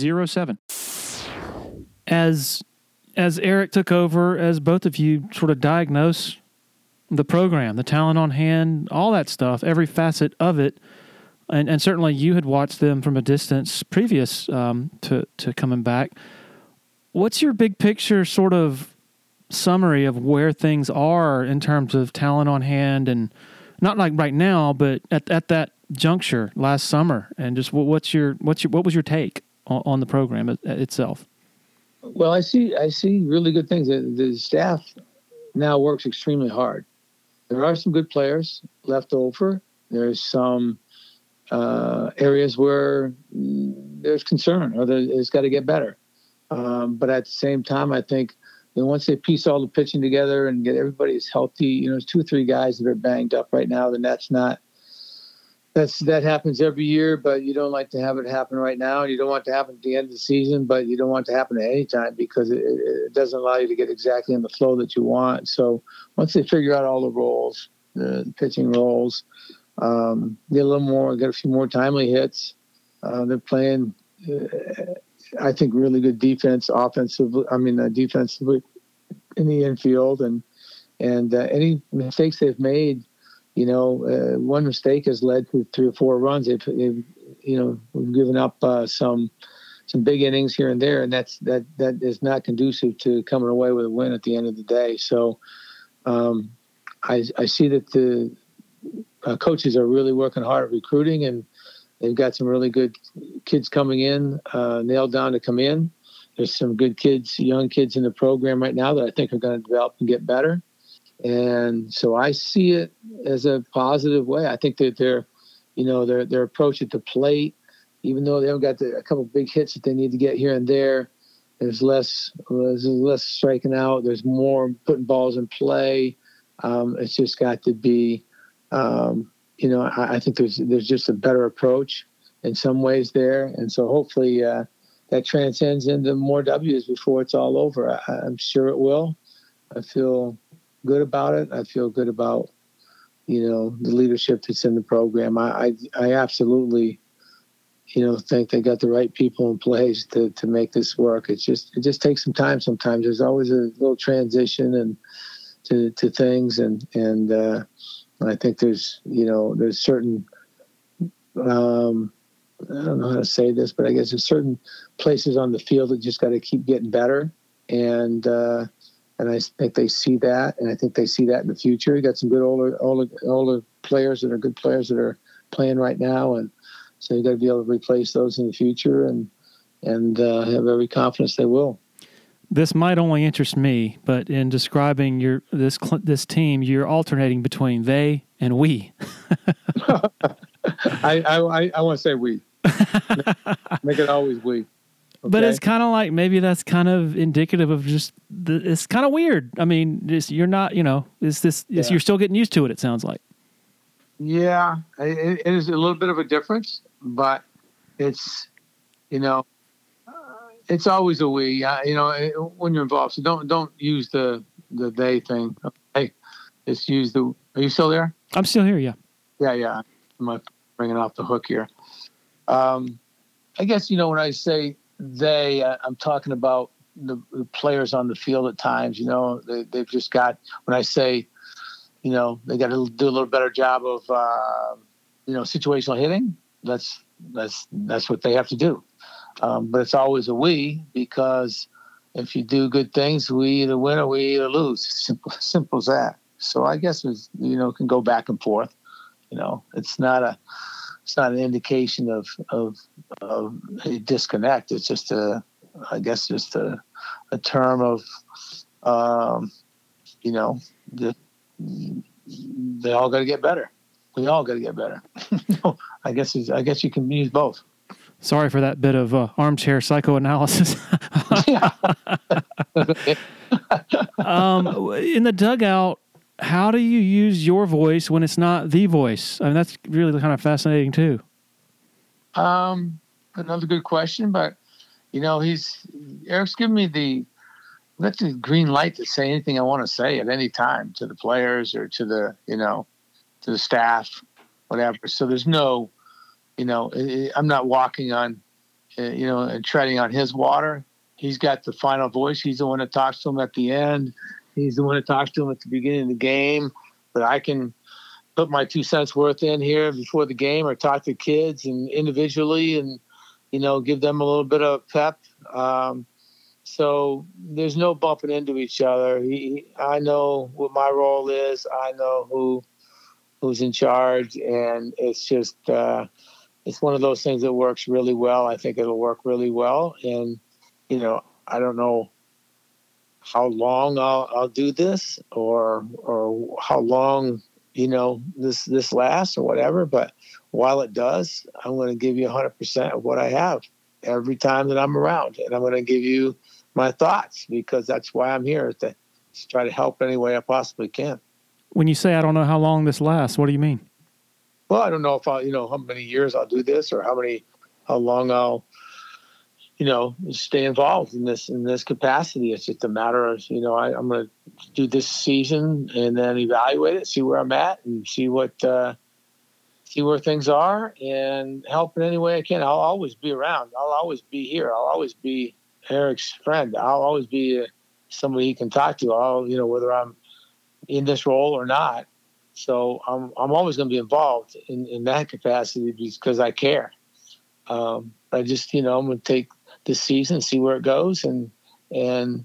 3507. As as Erik took over, as both of you sort of diagnose the program, the talent on hand, all that stuff, every facet of it, and, and certainly you had watched them from a distance previous um, to to coming back. What's your big picture sort of summary of where things are in terms of talent on hand and not like right now, but at, at that juncture last summer, and just what's your what's your what was your take on, the program itself? Well, I see I see really good things. The, staff now works extremely hard. There are some good players left over. There's some uh, areas where there's concern or it's got to get better. Um, but at the same time, I think know, once they piece all the pitching together and get everybody as healthy, you know, there's two or three guys that are banged up right now. Then that's not that's that happens every year, but you don't like to have it happen right now, you don't want it to happen at the end of the season, but you don't want it to happen at any time because it, it doesn't allow you to get exactly in the flow that you want. So once they figure out all the roles, the, the pitching roles, um, get a little more, get a few more timely hits. Uh, they're playing, uh, I think, really good defense, offensively. I mean, uh, defensively in the infield, and and uh, any mistakes they've made you know, uh, one mistake has led to three or four runs. They've you know, we've given up uh, some some big innings here and there, and that's that that is not conducive to coming away with a win at the end of the day. So, um, I I see that the uh, coaches are really working hard at recruiting, and they've got some really good kids coming in, uh, nailed down to come in. There's some good kids, young kids in the program right now that I think are going to develop and get better. And so I see it as a positive way. I think that their, you know, their their approach at the plate, even though they haven't got the, a couple big hits that they need to get here and there, there's less there's less striking out. There's more putting balls in play. Um, it's just got to be, um, you know, I, I, think there's there's just a better approach in some ways there, and so hopefully uh, that transcends into more W's before it's all over. I, I'm sure it will. I feel good about it. I feel good about you know the leadership that's in the program. I I, I absolutely you know think they got the right people in place to to make this work. It's just it just takes some time. Sometimes there's always a little transition and to to things and and uh, I think there's you know there's certain um, I don't know how to say this, but I guess there's certain places on the field that just got to keep getting better and. Uh, and I think they see that, and I think they see that in the future. You got some good older, older, older players that are good players that are playing right now, and so you got to be able to replace those in the future, and and uh, have every confidence they will. This might only interest me, but in describing your this this team, you're alternating between they and we. I, I I want to say we. Make it always we. But it's kind of like maybe that's kind of indicative of just the, it's kind of weird. I mean, just, you're not, you know, is this yeah. you're still getting used to it. It sounds like. Yeah, it, it is a little bit of a difference, but it's you know, uh, it's always a we. Uh, you know, when you're involved, so don't don't use the the they thing. Hey, just use the. Are you still there? I'm still here. Yeah. Yeah, yeah. I'm bringing off the hook here. Um, I guess you know when I say they, uh, I'm talking about the, the, players on the field at times. You know, they, they've just got. When I say, you know, they got to do a little better job of, uh, you know, situational hitting. That's that's that's what they have to do. Um, but it's always a we because if you do good things, we either win or we either lose. Simple, simple as that. So I guess it's, you know can go back and forth. You know, it's not a it's not an indication of of, of a disconnect. It's just a I guess just a a term of um, you know the, they all got to get better. We all got to get better. I guess I guess you can use both. Sorry for that bit of uh, armchair psychoanalysis. um, in the dugout, how do you use your voice when it's not the voice? I mean, that's really kind of fascinating too. Um, another good question, but you know, he's Erik's given me the that's the green light to say anything I want to say at any time to the players or to the you know to the staff, whatever. So there's no you know, I'm not walking on, uh, you know, and treading on his water. He's got the final voice. He's the one that talks to him at the end. He's the one that talks to him at the beginning of the game. But I can put my two cents worth in here before the game, or talk to kids and individually, and you know, give them a little bit of pep. Um, so there's no bumping into each other. He, I know what my role is. I know who who's in charge, and it's just. Uh, it's one of those things that works really well. I think it'll work really well. And, you know, I don't know how long I'll, I'll do this or, or how long, you know, this, this lasts or whatever. But while it does, I'm going to give you 100% of what I have every time that I'm around. And I'm going to give you my thoughts because that's why I'm here to, to try to help any way I possibly can. When you say, I don't know how long this lasts, what do you mean? well, I don't know if I'll, you know, how many years I'll do this or how many, how long I'll, you know, stay involved in this in this capacity. It's just a matter of, you know, I, am going to do this season and then evaluate it, see where I'm at, and see what, uh, see where things are, and help in any way I can. I'll always be around. I'll always be here. I'll always be Erik's friend. I'll always be uh, somebody he can talk to. I'll, you know, whether I'm in this role or not. So I'm I'm always going to be involved in, in that capacity because I care. Um, I just you know I'm going to take this season, see where it goes, and and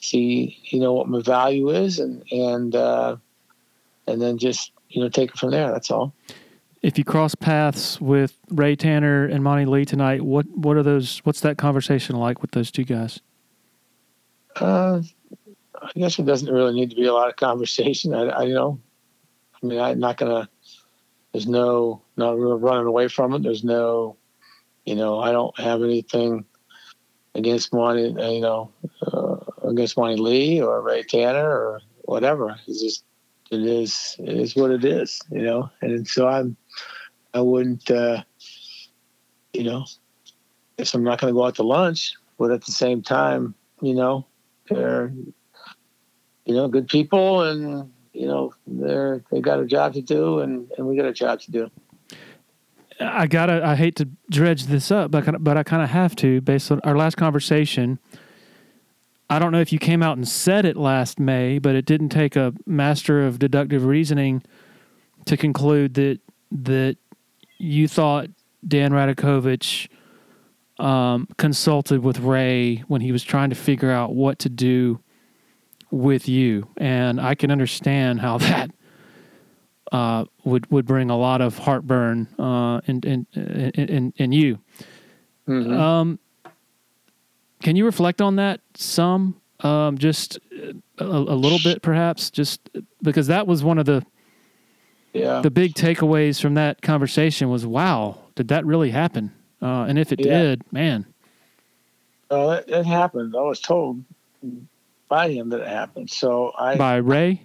see you know what my value is, and and uh, and then just you know take it from there. That's all. If you cross paths with Ray Tanner and Monte Lee tonight, what what are those? What's that conversation like with those two guys? Uh, I guess it doesn't really need to be a lot of conversation. I, I you know I mean, I'm not gonna. There's no not running away from it. There's no, you know, I don't have anything against Monte, you know, uh, against Monte Lee or Ray Tanner or whatever. It's just it is it is what it is, you know. And so I'm I wouldn't, uh, you know, if I'm not going to go out to lunch, but at the same time, you know, they're you know good people and you know they're they got a job to do and and we got a job to do i gotta i hate to dredge this up but, but i kind of have to based on our last conversation. I don't know if you came out and said it last may but it didn't take a master of deductive reasoning to conclude that that you thought dan radakovich um, consulted with ray when he was trying to figure out what to do with you, and I can understand how that uh, would would bring a lot of heartburn uh, in, in, in in you. Mm-hmm. Um, can you reflect on that some, um, just a, a, little bit, perhaps, just because that was one of the yeah. the big takeaways from that conversation was, wow, did that really happen? Uh, and if it yeah. did, man. Oh, it, it happened. I was told by him that it happened. So I by Ray.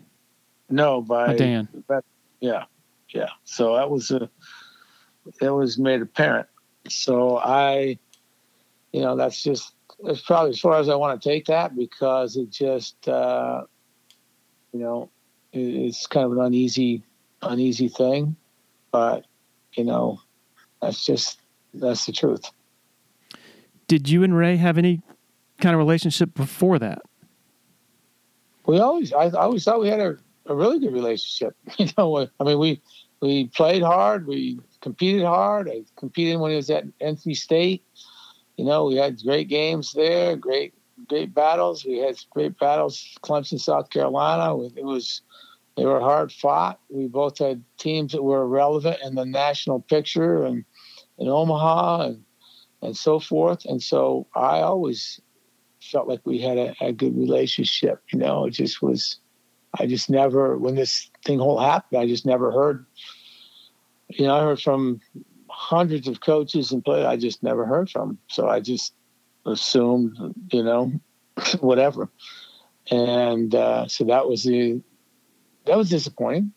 No, by Dan. But, yeah, yeah. So that was a it was made apparent. So I, you know, that's just that's probably as far as I want to take that because it just, uh, you know, it's kind of an uneasy, uneasy thing, but you know, that's just that's the truth. Did you and Ray have any kind of relationship before that? we always I, I always thought we had a, a really good relationship. You know, I mean we we played hard, we competed hard. I competed when he was at NC State. you know, we had great games there, great great battles. We had great battles, Clemson, South Carolina. It was they were hard fought. We both had teams that were relevant in the national picture and in Omaha and and so forth. And so I always felt like we had a, a good relationship. You know, it just was. I just never when this thing whole happened. I just never heard. You know, I heard from hundreds of coaches and players. I just never heard from. So I just assumed, you know, whatever. And uh, so that was the that was disappointing,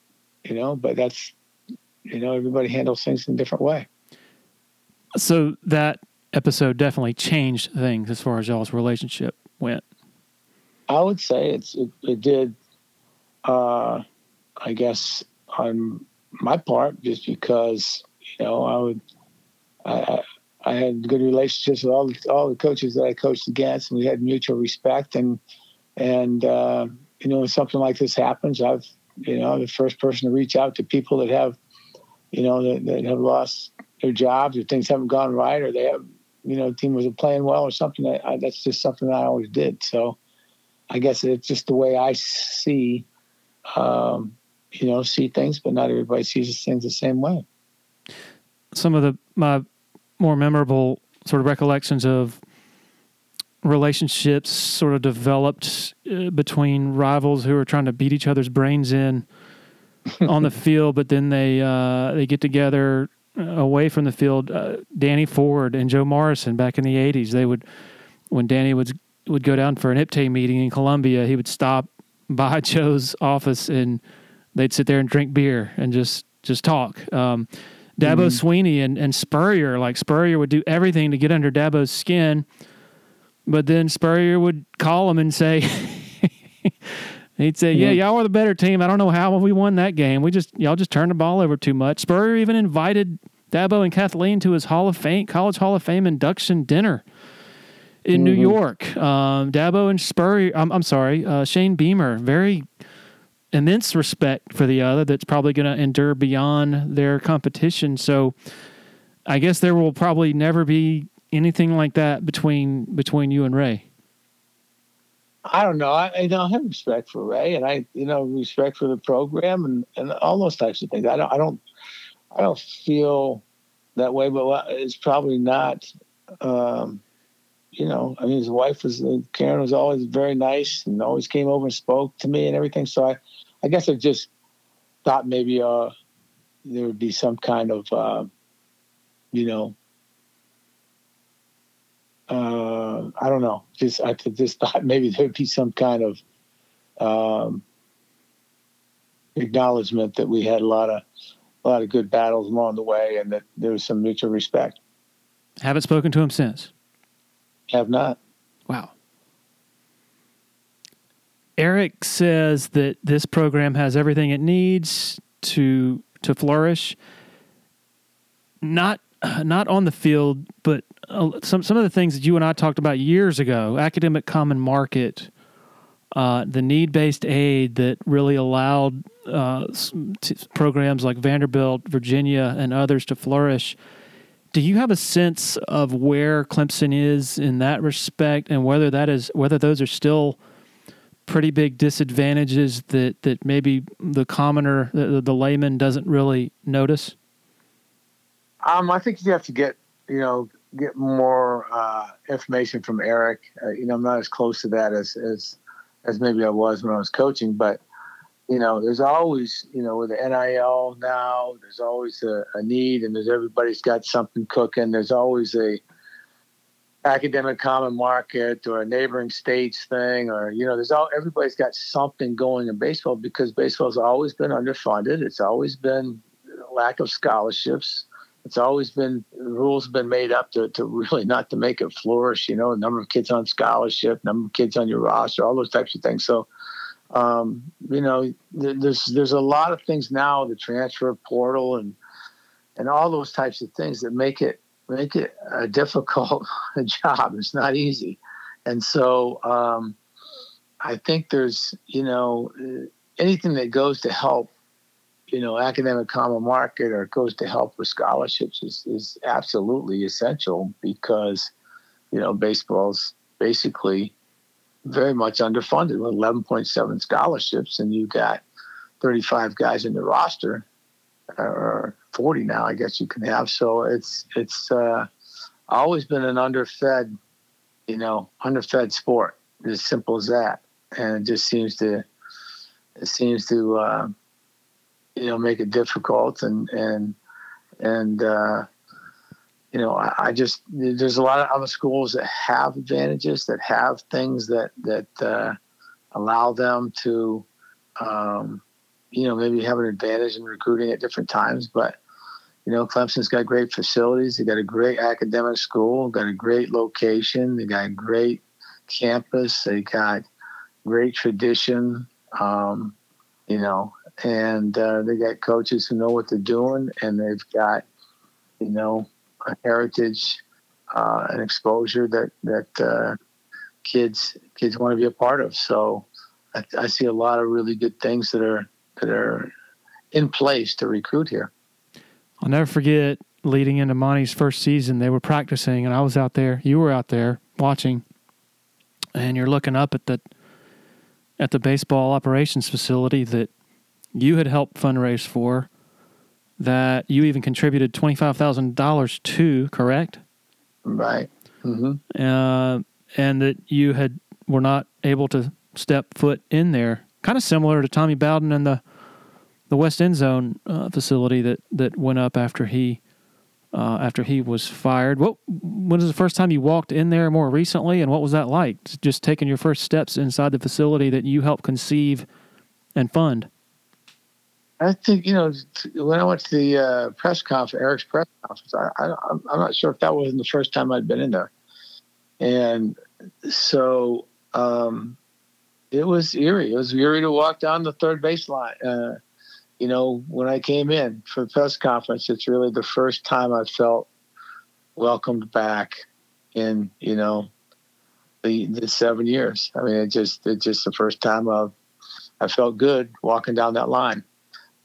you know. But that's you know everybody handles things in a different way. So that episode definitely changed things as far as y'all's relationship went. I would say it's it, it did. Uh, I guess on my part, just because you know I would I, I had good relationships with all the, all the coaches that I coached against, and we had mutual respect. And and uh, you know, when something like this happens, I've you know, I'm the first person to reach out to people that have, you know, that, that have lost their jobs or things haven't gone right, or they have, you know, team wasn't playing well or something. That I, that's just something that I always did. So, I guess it's just the way I see, um, you know, see things, but not everybody sees things the same way. Some of the my more memorable sort of recollections of relationships sort of developed uh, between rivals who are trying to beat each other's brains in on the field, but then they uh, they get together away from the field. Uh, Danny Ford and Joe Morrison back in the '80s, they would when Danny would would go down for an IPTAY meeting in Columbia, he would stop by Joe's office and they'd sit there and drink beer and just just talk. Um, Dabo mm-hmm. Swinney and, and Spurrier, like Spurrier would do everything to get under Dabo's skin, but then Spurrier would call him and say, he'd say, "Yeah, y'all were the better team. I don't know how we won that game. We just y'all just turned the ball over too much." Spurrier even invited Dabo and Kathleen to his Hall of Fame, College Hall of Fame induction dinner in mm-hmm. New York. Um, Dabo and Spurrier, I'm, I'm sorry, uh, Shane Beamer, very immense respect for the other that's probably going to endure beyond their competition. So I guess there will probably never be anything like that between between you and Ray. I don't know. I, I don't have respect for Ray, and I, you know, respect for the program and, and all those types of things. I don't, I don't, I don't feel that way. But it's probably not. Um, you know, I mean, his wife was Karen was always very nice and always came over and spoke to me and everything. So I, I guess I just thought maybe uh, there would be some kind of, uh, you know, uh, I don't know. Just I just thought maybe there'd be some kind of um, acknowledgement that we had a lot of a lot of good battles along the way, and that there was some mutual respect. Haven't spoken to him since. Have not. Wow. Erik says that this program has everything it needs to to flourish. Not not on the field, but uh, some some of the things that you and I talked about years ago, academic common market, uh, the need based aid that really allowed uh, t- programs like Vanderbilt, Virginia, and others to flourish. Do you have a sense of where Clemson is in that respect, and whether that is whether those are still pretty big disadvantages that that maybe the commoner, the, the layman, doesn't really notice? Um, I think you have to get you know get more uh, information from Erik. Uh, you know, I'm not as close to that as as as maybe I was when I was coaching, but you know, there's always you know with the NIL now, there's always a, a need, and there's everybody's got something cooking. There's always a academic common market or a neighboring states thing or you know there's all everybody's got something going in baseball because baseball's always been underfunded. It's always been lack of scholarships. It's always been rules have been made up to, to really not to make it flourish you know number of kids on scholarship number of kids on your roster all those types of things. So um, you know there's there's a lot of things now the transfer portal and and all those types of things that make it make it a difficult job. It's not easy. And so um, I think there's, you know, anything that goes to help, you know, academic common market or goes to help with scholarships is, is absolutely essential because you know, baseball's basically very much underfunded with 11.7 scholarships, and you got 35 guys in the roster, or 40 now, I guess you can have. So it's it's uh, always been an underfed, you know, underfed sport. As simple as that, and it just seems to it seems to uh, you know make it difficult and and and uh, you know I, I, just there's a lot of other schools that have advantages that have things that that uh, allow them to um, you know maybe have an advantage in recruiting at different times but you know clemson's got great facilities they got a great academic school got a great location they got a great campus they got great tradition um, you know and uh, they got coaches who know what they're doing and they've got you know heritage uh, and exposure that that uh, kids kids want to be a part of. So I, I, see a lot of really good things that are that are in place to recruit here. I'll never forget leading into Monte's first season. They were practicing, and I was out there. You were out there watching, and you're looking up at the at the baseball operations facility that you had helped fundraise for that you even contributed $25,000 to, correct? Right. Mm-hmm. Uh, and that you had were not able to step foot in there. Kind of similar to Tommy Bowden and the the West End Zone uh, facility that, that went up after he uh, after he was fired. What when was the first time you walked in there more recently, and what was that like? Just taking your first steps inside the facility that you helped conceive and fund. I think you know when I went to the uh, press conference, Erik's press conference. I, I'm not sure if that wasn't the first time I'd been in there, and so um, it was eerie. It was eerie to walk down the third baseline. Uh, you know, when I came in for the press conference, it's really the first time I felt welcomed back in you know the the seven years. I mean, it just it's just the first time I've I felt good walking down that line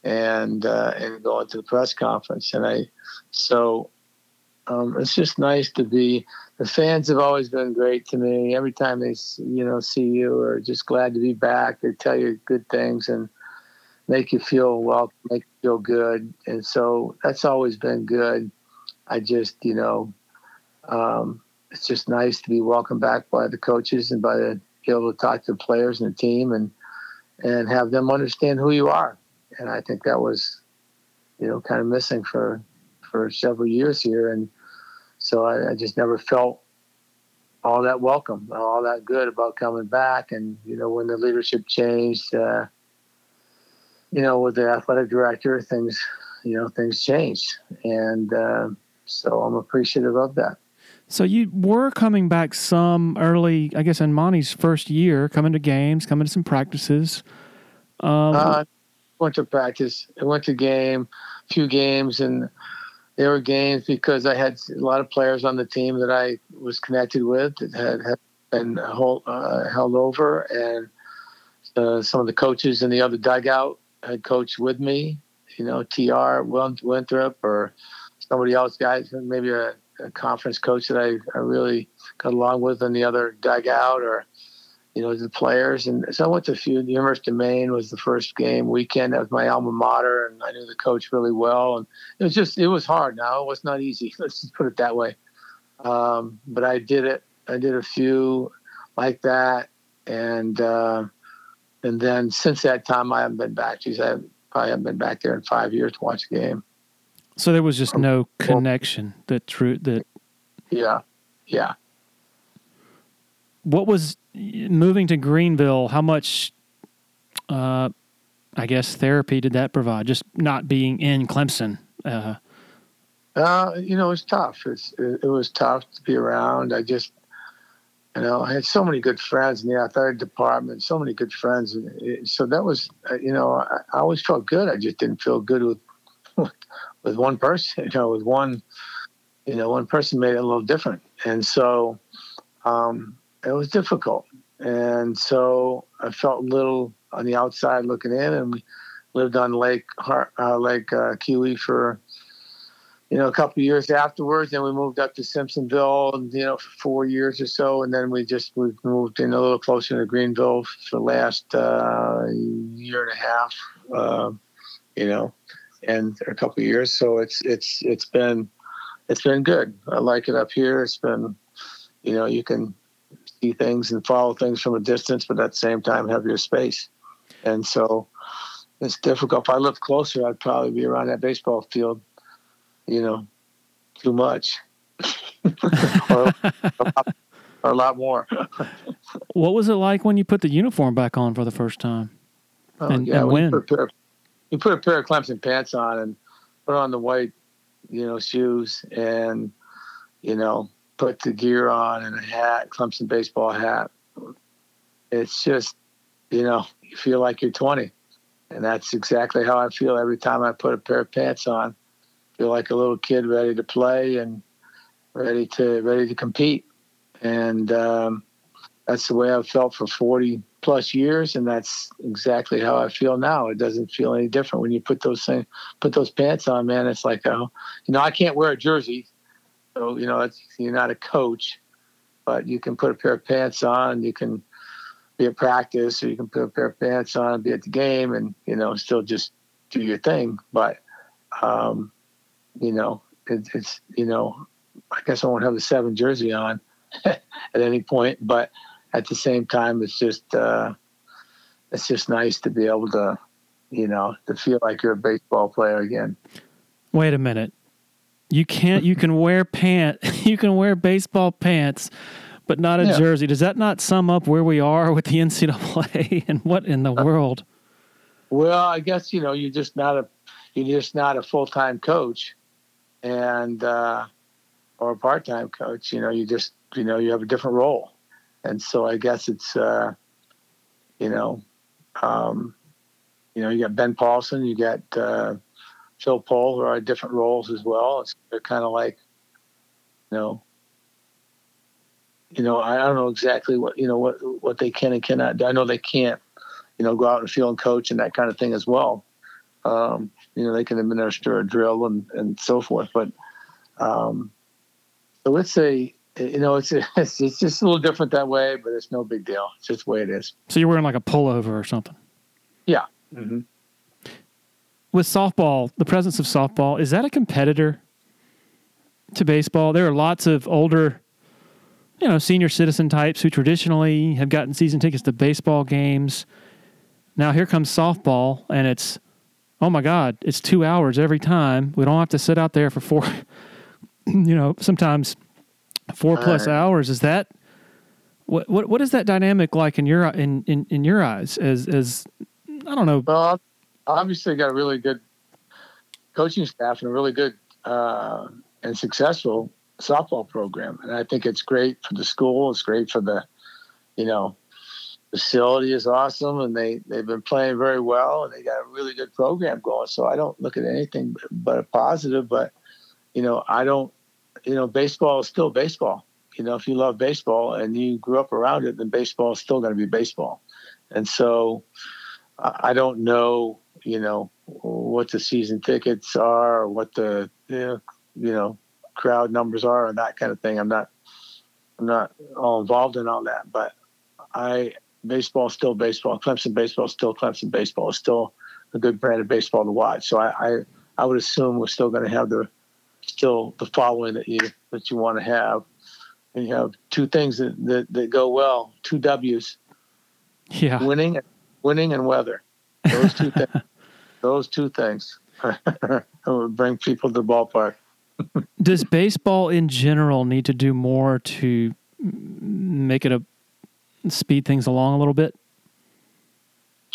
and uh, and going to the press conference. And I, so um, it's just nice to be. The fans have always been great to me. Every time they you know see you, or just glad to be back. They tell you good things and make you feel well, make you feel good. And so that's always been good. I just you know. Um, it's just nice to be welcomed back by the coaches and by the be able to talk to the players and the team and and have them understand who you are and I think that was, you know, kind of missing for for several years here, and so I, I just never felt all that welcome, all that good about coming back. And you know, when the leadership changed, uh, you know, with the athletic director, things, you know, things changed, and uh, so I'm appreciative of that. So you were coming back some early, I guess, in Monte's first year, coming to games, coming to some practices. Um, uh, went to practice. I went to game, a few games, and they were games because I had a lot of players on the team that I was connected with that had, had been hold, uh, held over, and uh, some of the coaches in the other dugout had coached with me. You know, Tr Winthrop or somebody else, guys, maybe a, a conference coach that I, I really got along with in the other dugout, or you know, the players. And so I went to a few. The University of Maine was the first game weekend. That was my alma mater, and I knew the coach really well. And it was just, it was hard. Now it was not easy. Let's just put it that way. Um, but I did it. I did a few like that, and uh, and then since that time, I haven't been back. Geez, I probably haven't been back there in five years to watch a game. So there was just no connection that true that. Yeah, yeah. What was moving to Greenville, how much, uh, I guess, therapy did that provide? Just not being in Clemson. Uh, uh, you know, it's tough. It's, it, it, was tough to be around. I just, you know, I had so many good friends in the athletic department, so many good friends. So that was, uh, you know, I, I always felt good. I just didn't feel good with, with one person, you know, with one, you know, one person made it a little different. And so, um, it was difficult. And so I felt a little on the outside looking in, and we lived on Lake uh, Lake uh, Keowee for you know, a couple years afterwards. Then we moved up to Simpsonville, and you know, for four years or so, and then we just we moved in a little closer to Greenville for the last uh, year and a half. Uh, you know, and a couple years. So it's it's it's been it's been good. I like it up here. It's been, you know, you can see things and follow things from a distance, but at the same time have your space. And so it's difficult. If I lived closer, I'd probably be around that baseball field, you know, too much. or, or, a lot more. what was it like when you put the uniform back on for the first time? Oh, and, yeah, and when? You put, of, you put, a pair of Clemson pants on and put on the white, you know, shoes and, you know, put the gear on and a hat, Clemson baseball hat. It's just, you know, you feel like you're 20. And that's exactly how I feel every time I put a pair of pants on. I feel like a little kid ready to play and ready to ready to compete. And um, that's the way I've felt for 40 plus years, and that's exactly how I feel now. It doesn't feel any different when you put those things, put those pants on, man. It's like, oh, you know, I can't wear a jersey, so you know, you're not a coach, but you can put a pair of pants on. You can be at practice, or you can put a pair of pants on and be at the game, and you know, still just do your thing. But, um, you know, it, it's you know, I guess I won't have the seven jersey on at any point, but at the same time, it's just uh, it's just nice to be able to, you know, to feel like you're a baseball player again. Wait a minute. You can't. You can wear pant. You can wear baseball pants but not a yeah. jersey. Does that not sum up where we are with the NCAA and what in the uh, world? Well, I guess you know you're just not a you're just not a full time coach, and uh, or a part time coach. You know, you just you know you have a different role, and so I guess it's uh, you know, um, you know you got Ben Paulsen, you got uh, Phil Pohl, who are different roles as well. It's, they're kind of like you know you know, I don't know exactly what you know what what they can and cannot do. I know they can't, you know, go out and field and coach and that kind of thing as well. Um, you know, they can administer a drill and and so forth. But um, so let's say you know it's it's it's just a little different that way, but it's no big deal. It's just the way it is. So you're wearing like a pullover or something. Yeah. Mm-hmm. With softball, the presence of softball is that a competitor to baseball? There are lots of older you know, senior citizen types who traditionally have gotten season tickets to baseball games. Now here comes softball, and it's, oh my God, it's two hours every time. We don't have to sit out there for four, you know, sometimes four plus hours. Is that what what what is that dynamic like in your in in, in your eyes? As as I don't know. Well, obviously got a really good coaching staff and a really good uh, and successful softball program, and I think it's great for the school. It's great for the, you know, facility is awesome, and they they've been playing very well, and they got a really good program going. So I don't look at anything but a positive. But you know, I don't, you know, baseball is still baseball. You know, if you love baseball and you grew up around it, then baseball is still going to be baseball. And so I don't know, you know, what the season tickets are or what the, you know, you know crowd numbers are and that kind of thing. I'm not I'm not all involved in all that, but I baseball is still baseball. Clemson baseball is still Clemson baseball. It's still a good brand of baseball to watch. So I I, I would assume we're still going to have the still the following that you that you want to have. And you have two things that, that, that go well, two W's. Yeah. Winning winning and weather. Those two things. Those two things would bring people to the ballpark. Does baseball in general need to do more to make it a speed things along a little bit?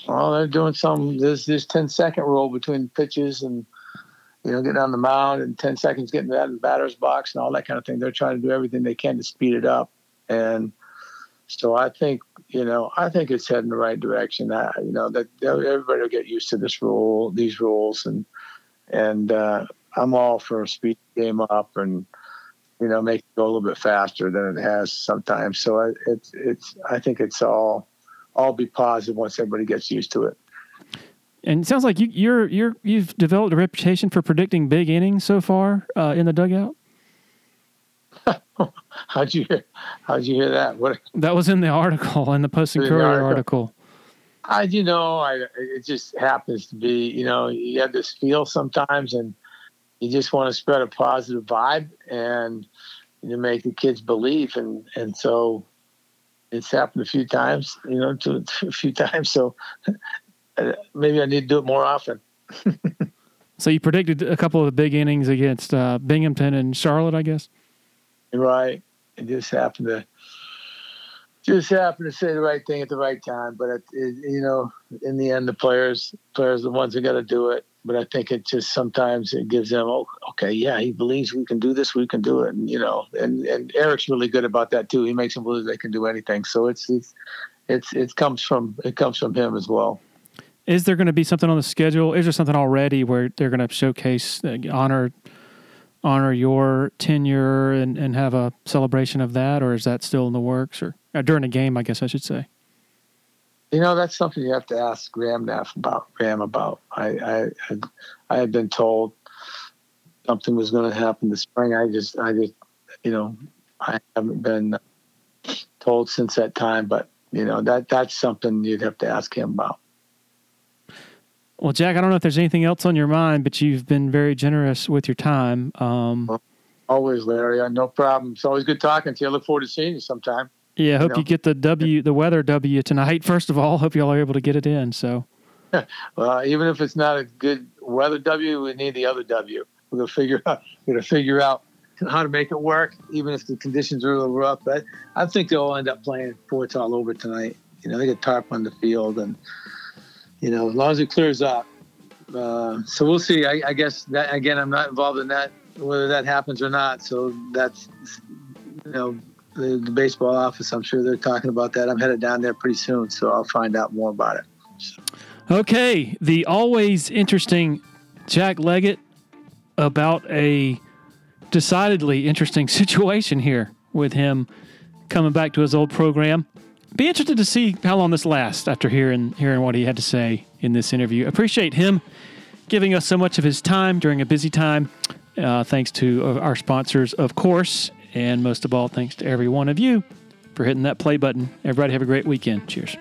Well, they're doing some. There's this 10 second rule between pitches and you know getting on the mound and 10 seconds getting that in the batter's box and all that kind of thing. They're trying to do everything they can to speed it up, and so I think you know I think it's heading the right direction. I, you know that everybody will get used to this rule, these rules, and and uh, I'm all for speed game up and you know make it go a little bit faster than it has sometimes. So I, it's it's I think it's all all be positive once everybody gets used to it. And it sounds like you, you're you're you've developed a reputation for predicting big innings so far uh, in the dugout. how'd you hear? How'd you hear that? What? That was in the article in the Post and Courier article. article. I, you know, I it just happens to be, you know, you have this feel sometimes, and you just want to spread a positive vibe and you make the kids believe, and and so it's happened a few times, you know, to, to a few times. So maybe I need to do it more often. so you predicted a couple of the big innings against uh, Binghamton and Charlotte, I guess. Right. It just happened to just happened to say the right thing at the right time. But it, it, you know, in the end, the players players are the ones who got to do it. But I think it just sometimes it gives them, oh, okay, yeah, he believes we can do this, we can do it, and you know, and and Erik's really good about that too. He makes them believe they can do anything. So it's it's it's it comes from it comes from him as well. Is there going to be something on the schedule? Is there something already where they're going to showcase uh, honor honor your tenure and, and have a celebration of that, or is that still in the works, or, uh, during a game? I guess I should say. You know, that's something you have to ask Graham Neff about. Graham about. I I I had been told something was going to happen this spring. I just I just you know I haven't been told since that time, but you know that that's something you'd have to ask him about. Well, Jack, I don't know if there's anything else on your mind, but you've been very generous with your time. Um, always, Larry. No problem. It's always good talking to you. I look forward to seeing you sometime. Yeah, I hope you, know? you get the W, the weather W tonight. First of all, hope you all are able to get it in. So, well, even if it's not a good weather W, we need the other W. We're gonna figure out. We're gonna figure out how to make it work, even if the conditions are a little rough. But I think they'll end up playing it's all over tonight. You know, they get tarp on the field and you know, as long as it clears up. Uh, so we'll see. I, I, guess that again, I'm not involved in that, whether that happens or not. So that's, you know, the, the, baseball office. I'm sure they're talking about that. I'm headed down there pretty soon, so I'll find out more about it. Okay, the always interesting Jack Leggett about a decidedly interesting situation here with him coming back to his old program be interested to see how long this lasts after hearing hearing what he had to say in this interview. Appreciate him giving us so much of his time during a busy time. Uh, thanks to uh, our sponsors, of course, and most of all, thanks to every one of you for hitting that play button. Everybody have a great weekend. Cheers.